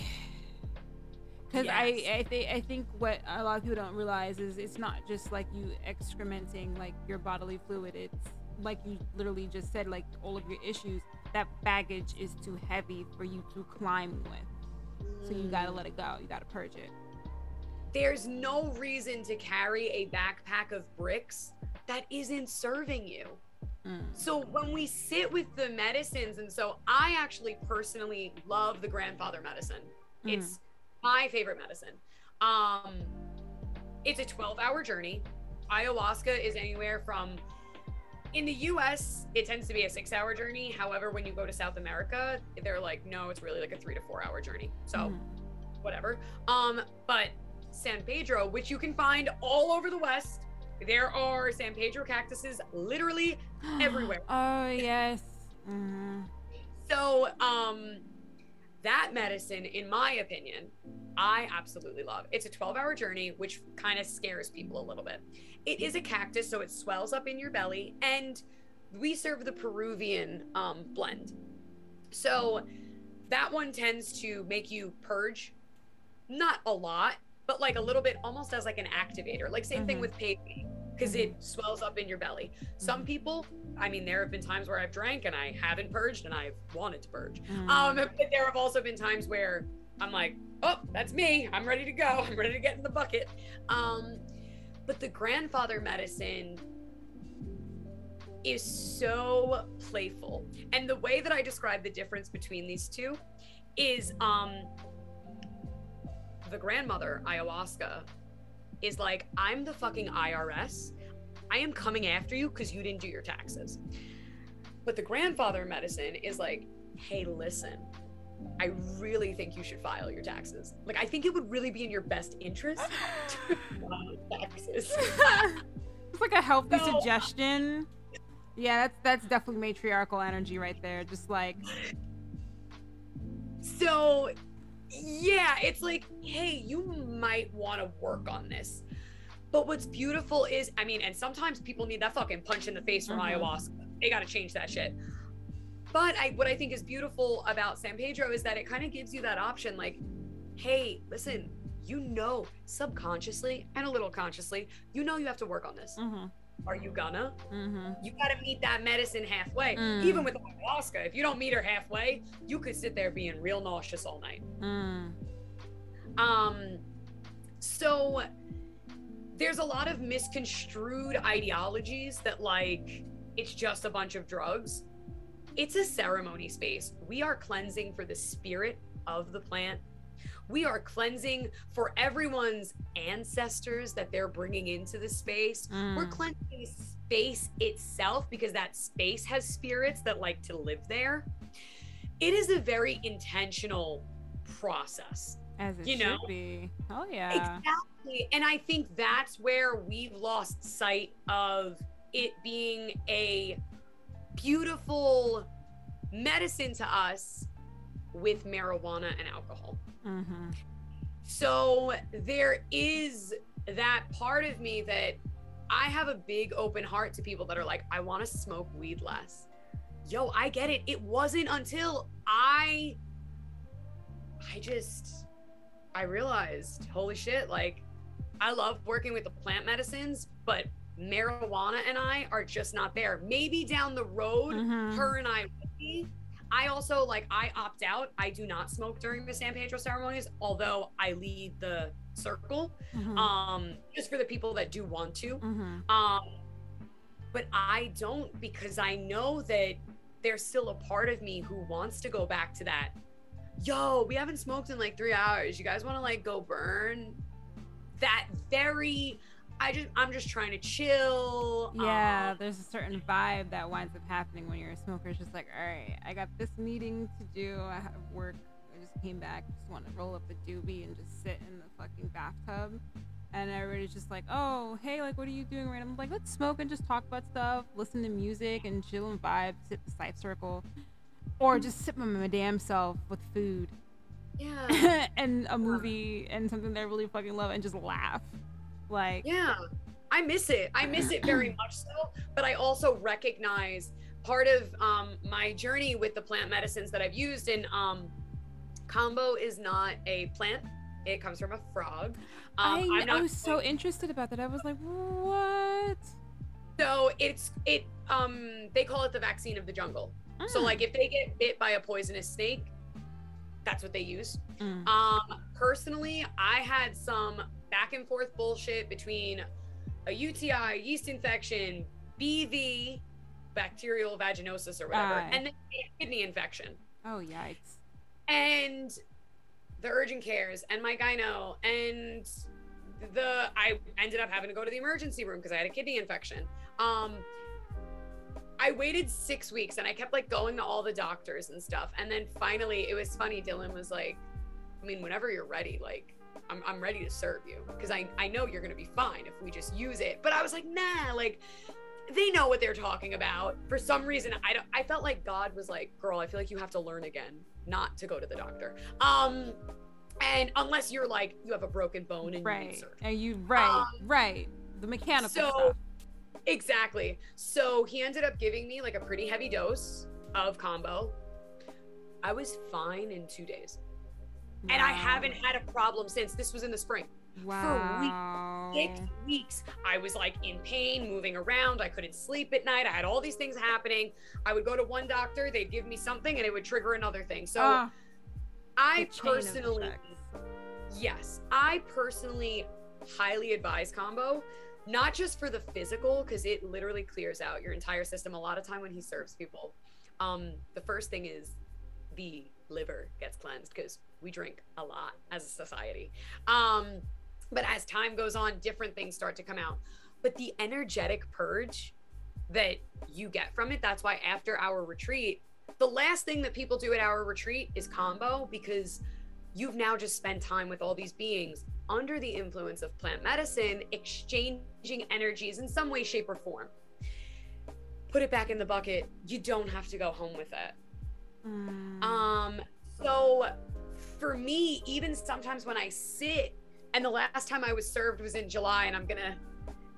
Because Yes. I I, th- I think what a lot of people don't realize is it's not just like you excrementing like your bodily fluid. It's like you literally just said like all of your issues that baggage is too heavy for you to climb with. So you gotta let it go. You gotta purge it. There's no reason to carry a backpack of bricks that isn't serving you. Mm. So when we sit with the medicines, and so I actually personally love the grandfather medicine. Mm. It's my favorite medicine. Um, it's a 12 hour journey. Ayahuasca is anywhere from in the US, it tends to be a six hour journey. However, when you go to South America, they're like, no, it's really like a three to four hour journey. So Mhm. whatever. Um, but San Pedro, which you can find all over the West, there are San Pedro cactuses literally everywhere. Oh yes. hmm So, um, that medicine, in my opinion, I absolutely love. It's a 12 hour journey, which kind of scares people a little bit. It is a cactus, so it swells up in your belly, and we serve the Peruvian um, blend. So, that one tends to make you purge, not a lot, but like a little bit, almost as like an activator. Like, same thing Mhm. with paving, because it swells up in your belly. Some Mhm. people, I mean, there have been times where I've drank and I haven't purged and I've wanted to purge. Mm. Um, but there have also been times where I'm like, oh, that's me. I'm ready to go. I'm ready to get in the bucket. Um, but the grandfather medicine is so playful. And the way that I describe the difference between these two is um the grandmother ayahuasca is like, I'm the fucking IRS. I am coming after you because you didn't do your taxes. But the grandfather medicine is like, hey, listen, I really think you should file your taxes. Like, I think it would really be in your best interest to file your taxes. it's like a healthy No. suggestion. Yeah, that's that's definitely matriarchal energy right there. Just like so, yeah, it's like, hey, you might want to work on this. But what's beautiful is, I mean, and sometimes people need that fucking punch in the face from Mhm. ayahuasca. They got to change that shit. But I, what I think is beautiful about San Pedro is that it kind of gives you that option like, hey, listen, you know, subconsciously and a little consciously, you know, you have to work on this. hmm Are you gonna? hmm You got to meet that medicine halfway. Mm. Even with ayahuasca, if you don't meet her halfway, you could sit there being real nauseous all night. Mm. Um, so there's a lot of misconstrued ideologies that like it's just a bunch of drugs. It's a ceremony space. We are cleansing for the spirit of the plant. We are cleansing for everyone's ancestors that they're bringing into the space. We're Mm. cleansing space itself because that space has spirits that like to live there. It is a very intentional process. As it you should know. be. Oh yeah. Exactly. And I think that's where we've lost sight of it being a beautiful medicine to us with marijuana and alcohol. hmm So there is that part of me that I have a big open heart to people that are like, I want to smoke weed less. Yo, I get it. It wasn't until I I just I realized, holy shit, like I love working with the plant medicines, but marijuana and I are just not there. Maybe down the road, Mhm. her and I would be. I also like I opt out. I do not smoke during the San Pedro ceremonies, although I lead the circle. Mhm. Um, just for the people that do want to. Mhm. Um, but I don't because I know that there's still a part of me who wants to go back to that. Yo, we haven't smoked in like three hours. You guys want to like go burn? That very. I just I'm just trying to chill. Yeah, Um, there's a certain vibe that winds up happening when you're a smoker. It's just like, all right, I got this meeting to do. I have work. I just came back. Just want to roll up a doobie and just sit in the fucking bathtub. And everybody's just like, oh, hey, like, what are you doing right? I'm like, let's smoke and just talk about stuff, listen to music and chill and vibe, sit the side circle, or just sit by my damn self with food yeah. and a movie and something that I really fucking love and just laugh. Like, Yeah, I miss it. I miss it very much so. But I also recognize part of um, my journey with the plant medicines that I've used. And um, kambo is not a plant; it comes from a frog. Um, I, I was so interested about that. I was like, what? so it's it. Um, they call it the vaccine of the jungle. So Mm. like if they get bit by a poisonous snake, that's what they use. Mm. Um, personally, I had some back and forth bullshit between a UTI, yeast infection, BV, bacterial vaginosis or whatever, Aye. and then a kidney infection. Oh yikes. And the urgent cares and my gyno and the I ended up having to go to the emergency room because I had a kidney infection. Um I waited six weeks and I kept like going to all the doctors and stuff. And then finally it was funny, Dylan was like, I mean, whenever you're ready, like I'm, I'm ready to serve you because I, I know you're gonna be fine if we just use it. But I was like, nah, like they know what they're talking about. For some reason, I don't I felt like God was like, girl, I feel like you have to learn again not to go to the doctor. Um and unless you're like you have a broken bone and you need Right. surgery. And you right, Um, right. The mechanical so stuff. exactly so he ended up giving me like a pretty heavy dose of kambo i was fine in two days and i haven't had a problem since. This was in the spring. Wow. six weeks i was like in pain moving around. I couldn't sleep at night. I had all these things happening. I would go to one doctor. They'd give me something and it would trigger another thing. So Ah, i the chain of personally. Yes, I personally highly advise kambo, not just for the physical, because it literally clears out your entire system. A lot of time when he serves people, um, the first thing is the liver gets cleansed because we drink a lot as a society. Um, but as time goes on, different things start to come out. But the energetic purge that you get from it, that's why after our retreat, the last thing that people do at our retreat is kambo because you've now just spent time with all these beings under the influence of plant medicine, exchanging energies in some way, shape, or form. Put it back in the bucket. You don't have to go home with it. Mm. Um, so for me, even sometimes when I sit, and the last time I was served was in July, and I'm gonna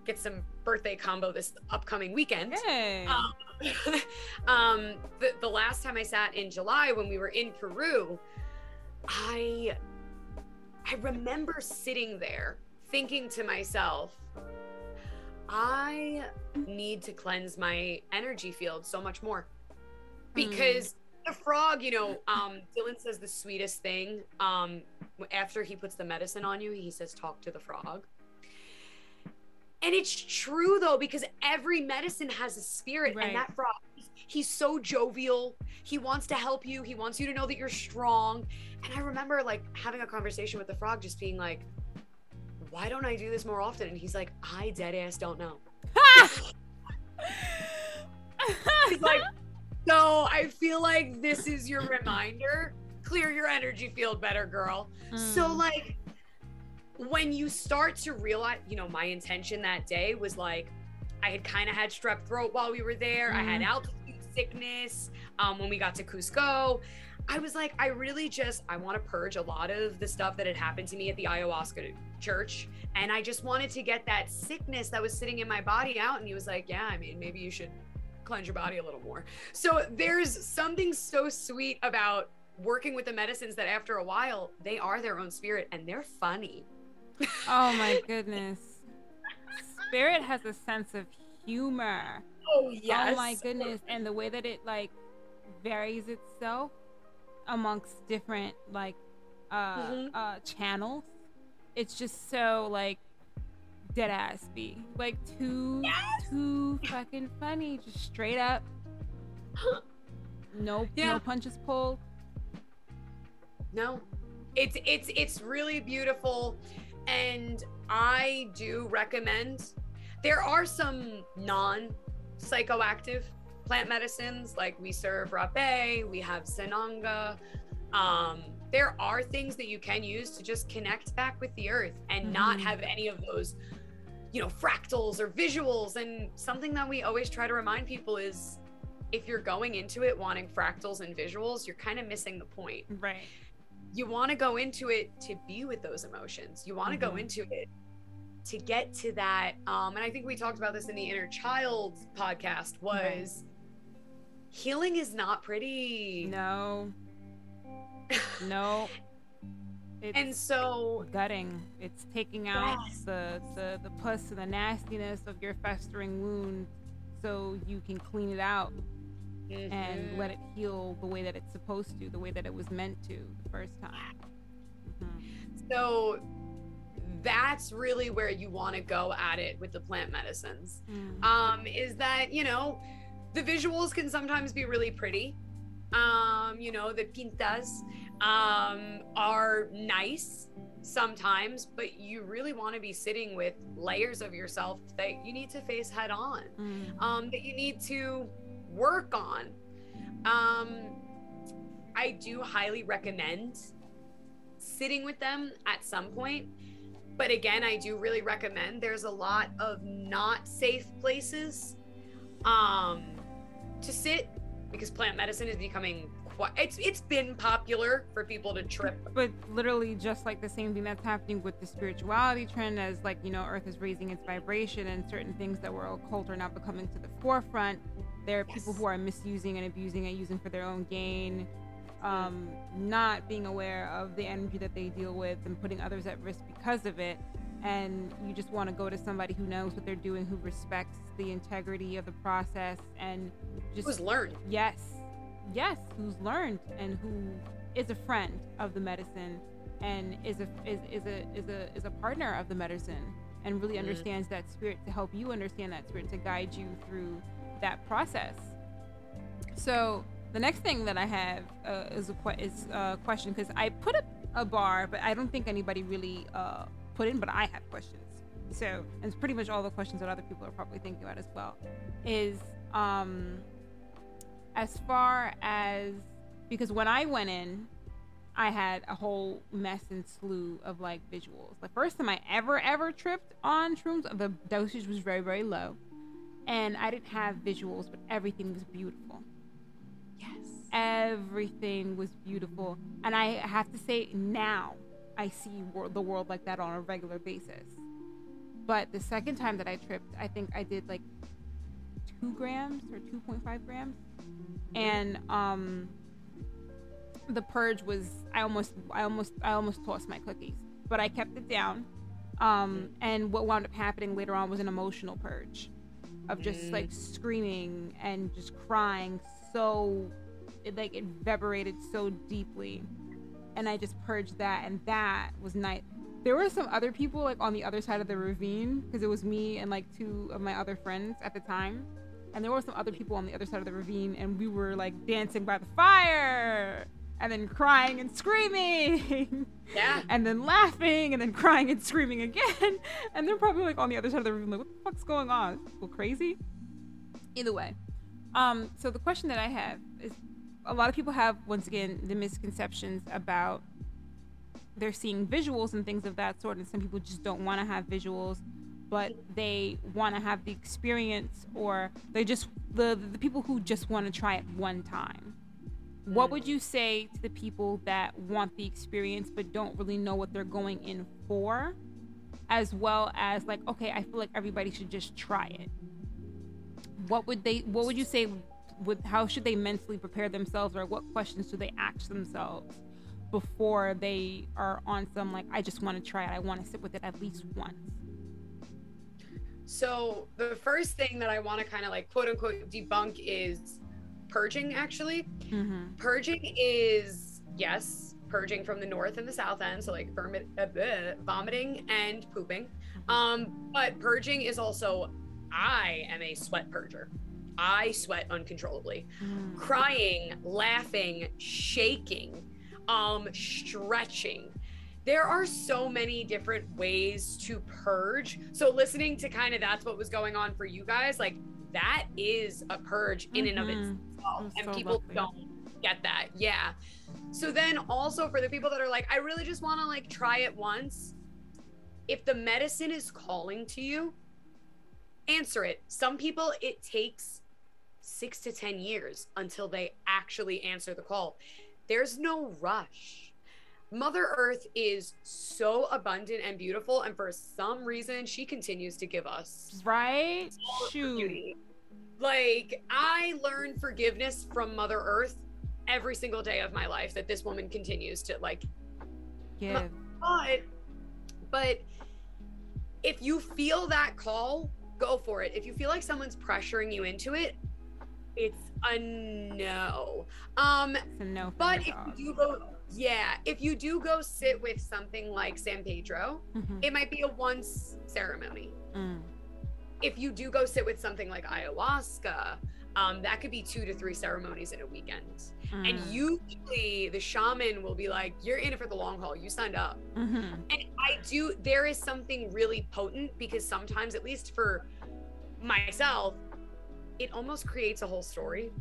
get some birthday kambo this upcoming weekend. Yay. Um, um, the, the last time I sat in July when we were in Peru, I I remember sitting there thinking to myself, I need to cleanse my energy field so much more. Because the frog, you know, um, Dylan says the sweetest thing. Um, after he puts the medicine on you, he says, talk to the frog. And it's true though, because every medicine has a spirit, Right. and that frog, he's, he's so jovial. He wants to help you. He wants you to know that you're strong. And I remember like having a conversation with the frog, just being like, "Why don't I do this more often?" And he's like, "I dead ass don't know." He's like, "So I feel like this is your reminder. Clear your energy field better, girl." So Mm. like when you start to realize, you know, my intention that day was like I had kind of had strep throat while we were there. I had Mhm. altitude sickness um, when we got to Cusco. I was like, I really just I want to purge a lot of the stuff that had happened to me at the ayahuasca church, and I just wanted to get that sickness that was sitting in my body out. And he was like, Yeah, I mean, maybe you should cleanse your body a little more. So there's something so sweet about working with the medicines that after a while they are their own spirit and they're funny. oh my goodness. Spirit has a sense of humor. Oh yes. Oh my goodness. And the way that it like varies itself amongst different like uh Mhm. uh channels. It's just so like dead ass be. Like too too fucking funny. Just straight up. No Yeah. no punches pulled. No. It's it's it's really beautiful and I do recommend there are some non psychoactive plant medicines like we serve rapé, we have sananga. Um there are things that you can use to just connect back with the earth and not Mhm. have any of those you know fractals or visuals and something that we always try to remind people is if you're going into it wanting fractals and visuals, you're kind of missing the point Right. you want to go into it to be with those emotions you want to go Mhm. into it to get to that um and i think we talked about this in the inner child podcast was healing is not pretty No. No. It's and so gutting. It's taking out Yes. the, the the pus and the nastiness of your festering wound, so you can clean it out. mm-hmm. and let it heal the way that it's supposed to, the way that it was meant to the first time. Mm-hmm. So that's really where you want to go at it with the plant medicines. Mm-hmm. Um, is that, you know, the visuals can sometimes be really pretty. Um, you know, the pintas um, are nice sometimes, but you really want to be sitting with layers of yourself that you need to face head on, mm. um, that you need to work on. Um, I do highly recommend sitting with them at some point. But again, I do really recommend there's a lot of not safe places um, to sit because plant medicine is becoming quite it's it's been popular for people to trip. But literally just like the same thing that's happening with the spirituality trend as like you know earth is raising its vibration and certain things that were occult are now becoming to the forefront. There are yes. people who are misusing and abusing it using for their own gain. Um, not being aware of the energy that they deal with and putting others at risk because of it and you just want to go to somebody who knows what they're doing who respects the integrity of the process and just who's learned yes yes who's learned and who is a friend of the medicine and is a is, is a is a is a partner of the medicine and really mm-hmm. understands that spirit to help you understand that spirit to guide you through that process so the next thing that I have uh, is a que- is a question because I put a, a bar, but I don't think anybody really uh, put in. But I had questions. So, and it's pretty much all the questions that other people are probably thinking about as well. Is um, as far as because when I went in, I had a whole mess and slew of like visuals. The first time I ever ever tripped on shrooms, the dosage was very very low, and I didn't have visuals, but everything was beautiful Yes, everything was beautiful. And I have to say, now I see wor- the world like that on a regular basis. But the second time that I tripped, I think I did like two grams or 2.5 grams. And um, the purge was, I almost, I almost, I almost tossed my cookies, but I kept it down. Um, and what wound up happening later on was an emotional purge of just like screaming and just crying so it like it evaporated so deeply and i just purged that and that was night. there were some other people like on the other side of the ravine because it was me and like two of my other friends at the time and there were some other people on the other side of the ravine and we were like dancing by the fire and then crying and screaming yeah and then laughing and then crying and screaming again and they're probably like on the other side of the ravine like what the fuck's going on people crazy either way um so the question that i have is a lot of people have once again the misconceptions about they're seeing visuals and things of that sort and some people just don't want to have visuals but they want to have the experience or they just the the people who just want to try it one time. What would you say to the people that want the experience but don't really know what they're going in for? As well as like okay i feel like everybody should just try it. What would they what would you say with how should they mentally prepare themselves or what questions do they ask themselves before they are on some like I just want to try it. I want to sit with it at least once. So the first thing that I want to kind of like quote unquote debunk is purging actually. Mm-hmm. Purging is yes, purging from the north and the south end, so like uh, vomiting and pooping. Mm-hmm. Um, but purging is also I am a sweat purger. I sweat uncontrollably, mm. crying, laughing, shaking, um, stretching. There are so many different ways to purge. So listening to kind of that's what was going on for you guys, like that is a purge in mm-hmm. and of mm-hmm. itself. And so people lovely. don't get that. Yeah. So then also for the people that are like, I really just want to like try it once. If the medicine is calling to you, answer it. Some people it takes six to 10 years until they actually answer the call. There's no rush. Mother Earth is so abundant and beautiful, and for some reason, she continues to give us. Right? Shoot. Like, I learn forgiveness from Mother Earth every single day of my life that this woman continues to, like, give. But, but if you feel that call, go for it. If you feel like someone's pressuring you into it, it's a no. Um, It's a no. But if dog. you do go, yeah, if you do go sit with something like San Pedro, Mhm. it might be a once ceremony. Mm. If you do go sit with something like ayahuasca, um, that could be two to three ceremonies in a weekend. And Mm. usually the shaman will be like, You're in it for the long haul. You signed up. Mhm. And I do, there is something really potent because sometimes, at least for myself, it almost creates a whole story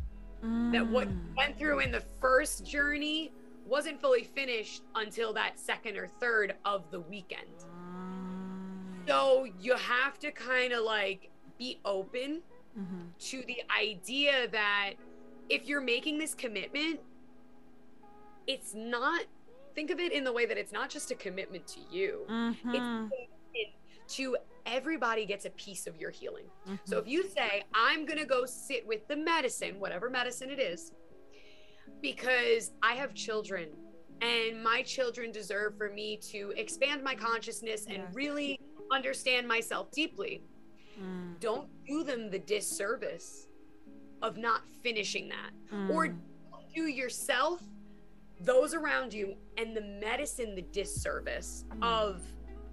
that what Mm. went through in the first journey wasn't fully finished until that second or third of the weekend. Mm. So you have to kind of like be open Mhm. to the idea that if you're making this commitment, it's not, think of it in the way that it's not just a commitment to you, Mhm. it's to everybody gets a piece of your healing. So Mhm. if you say, I'm going to go sit with the medicine, whatever medicine it is, because I have children and my children deserve for me to expand my consciousness and really understand myself deeply, Mm. don't do them the disservice of not finishing that. Or Mm. don't do yourself, those around you, and the medicine the disservice Mm. of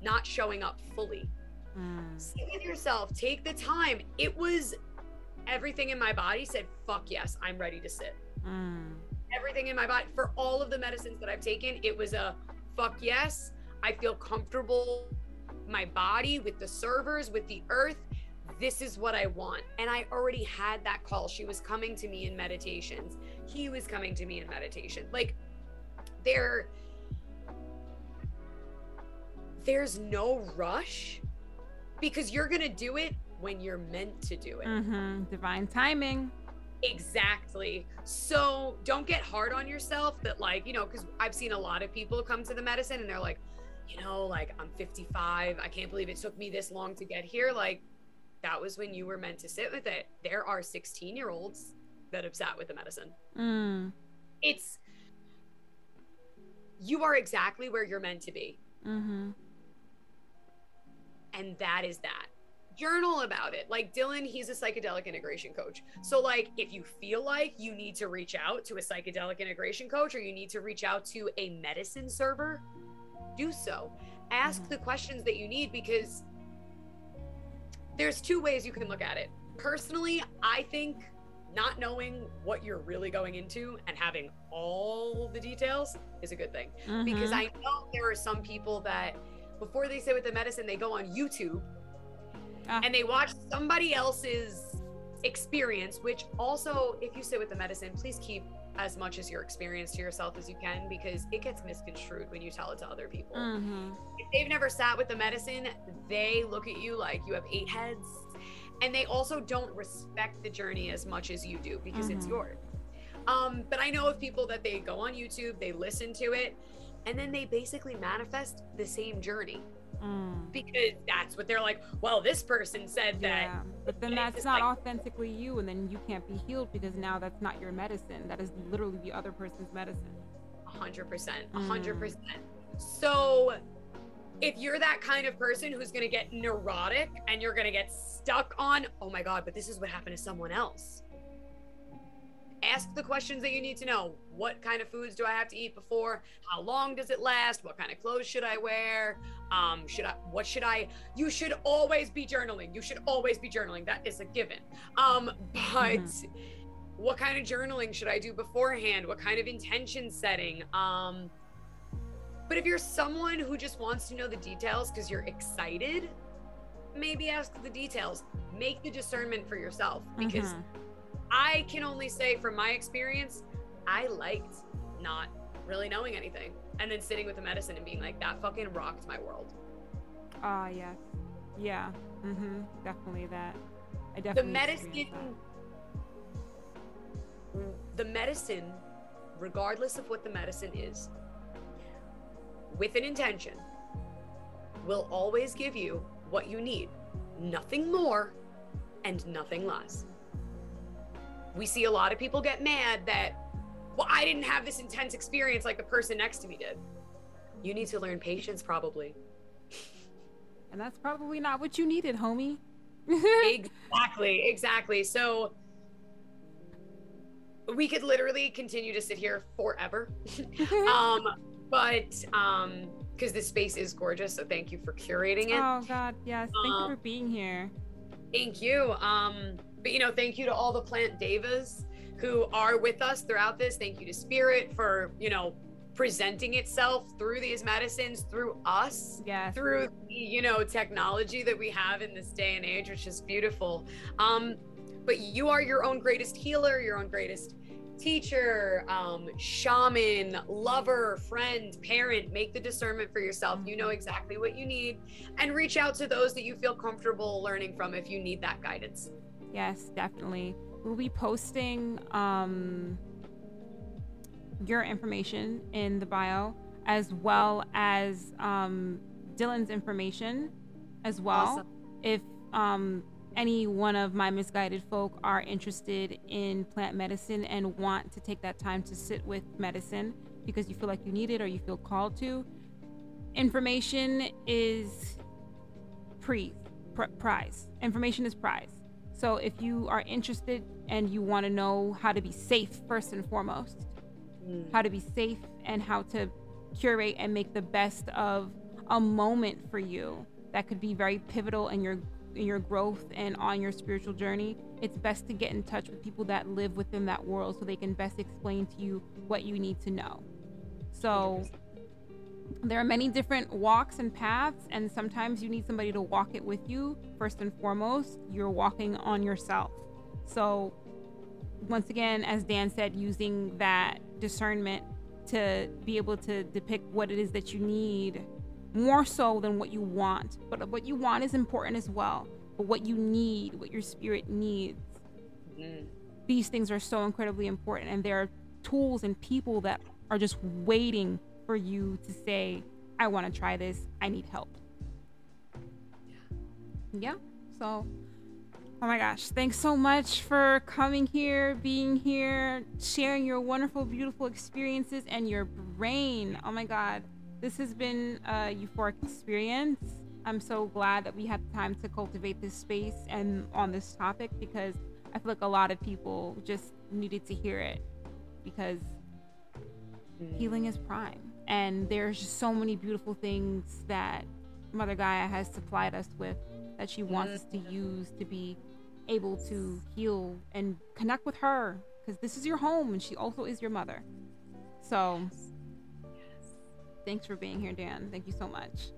not showing up fully Mm. sit with yourself. Take the time. It was everything in my body said fuck yes i'm ready to sit. Mm. everything in my body for all of the medicines that i've taken it was a fuck yes i feel comfortable. My body with the servers with the earth this is what i want. And i already had that call. She was coming to me in meditations. He was coming to me in meditation. Like there there's no rush because you're going to do it when you're meant to do it Mhm. Divine timing. Exactly. So don't get hard on yourself that, like, you know, because I've seen a lot of people come to the medicine and they're like, you know, like, I'm 55. I can't believe it took me this long to get here. Like, that was when you were meant to sit with it. There are 16 year olds that have sat with the medicine. Mm. It's, you are exactly where you're meant to be. Mhm. And that is that. Journal about it. Like dylan he's a psychedelic integration coach. So like if you feel like you need to reach out to a psychedelic integration coach or you need to reach out to a medicine server do so. Ask Mhm. the questions that you need because there's two ways you can look at it. Personally i think not knowing what you're really going into and having all the details is a good thing because Mhm. I know there are some people that before they sit with the medicine, they go on YouTube Ah. and they watch somebody else's experience, which also, if you sit with the medicine, please keep as much as your experience to yourself as you can because it gets misconstrued when you tell it to other people. Mhm. If they've never sat with the medicine, they look at you like you have eight heads. And they also don't respect the journey as much as you do because it's Mhm. yours. Um, but I know of people that they go on YouTube, they listen to it, and then they basically manifest the same journey Mm. because that's what they're like. Well, this person said that. Yeah, but then that's not like- authentically you, and then you can't be healed because now that's not your medicine. That is literally the other person's medicine. A hundred percent, a Mm. hundred percent. So, if you're that kind of person who's gonna get neurotic and you're gonna get stuck on, oh my god, but this is what happened to someone else. Ask the questions that you need to know. What kind of foods do I have to eat before? How long does it last? What kind of clothes should I wear? Um, should I? What should I? You should always be journaling. You should always be journaling. That is a given. Um, but what kind of journaling should I do beforehand? What kind of intention setting? Um, but if you're someone who just wants to know the details because you're excited, maybe ask the details. Make the discernment for yourself because Mhm. I can only say from my experience, I liked not really knowing anything and then sitting with the medicine and being like, that fucking rocked my world. Ah, yes, yeah, mm-hmm. Definitely that. I definitely. The medicine, the medicine, regardless of what the medicine is, with an intention, will always give you what you need. Nothing more and nothing less. We see a lot of people get mad that, well, I didn't have this intense experience like the person next to me did. You need to learn patience, probably. and that's probably not what you needed, homie. exactly, exactly. So, we could literally continue to sit here forever. um, but um, because this space is gorgeous, so thank you for curating it. Oh God, yes. Thank um, you for being here. Thank you. Um, but you know, thank you to all the plant devas who are with us throughout this. Thank you to Spirit for, you know, presenting itself through these medicines through us yeah through you know technology that we have in this day and age which is beautiful. Um but you are your own greatest healer your own greatest teacher um shaman lover friend parent. Make the discernment for yourself. You know mm-hmm. exactly what you need and reach out to those that you feel comfortable learning from if you need that guidance yes definitely we'll be posting um your information in the bio, as well as um, Dylan's information as well. Awesome. If um, any one of my misguided folk are interested in plant medicine and want to take that time to sit with medicine because you feel like you need it or you feel called to, information is pre pr- prize. Information is prize. So if you are interested and you want to know how to be safe first and foremost, mm. how to be safe and how to curate and make the best of a moment for you that could be very pivotal in your in your growth and on your spiritual journey it's best to get in touch with people that live within that world so they can best explain to you what you need to know so there are many different walks and paths and sometimes you need somebody to walk it with you first and foremost you're walking on yourself so once again as dan said using that discernment to be able to depict what it is that you need more so than what you want. But what you want is important as well. But what you need, what your spirit needs, mm. these things are so incredibly important. And there are tools and people that are just waiting for you to say, I want to try this. I need help. Yeah. Yeah. So Oh my gosh, thanks so much for coming here, being here, sharing your wonderful, beautiful experiences and your brain. Oh my god, this has been a euphoric experience. I'm so glad that we had time to cultivate this space and on this topic because I feel like a lot of people just needed to hear it because healing is prime. And there's just so many beautiful things that Mother Gaia has supplied us with that she wants us to use to be able to heal and connect with her because this is your home and she also is your mother. So, thanks for being here, Dan. Thank you so much.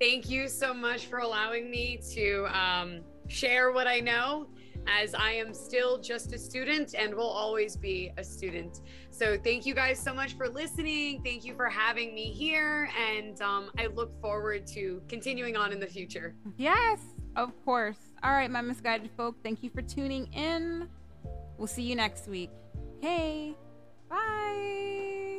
Thank you so much for allowing me to um, share what I know, as I am still just a student and will always be a student. So, thank you guys so much for listening. Thank you for having me here. And um, I look forward to continuing on in the future. Yes, of course. All right, my misguided folk, thank you for tuning in. We'll see you next week. Hey, bye.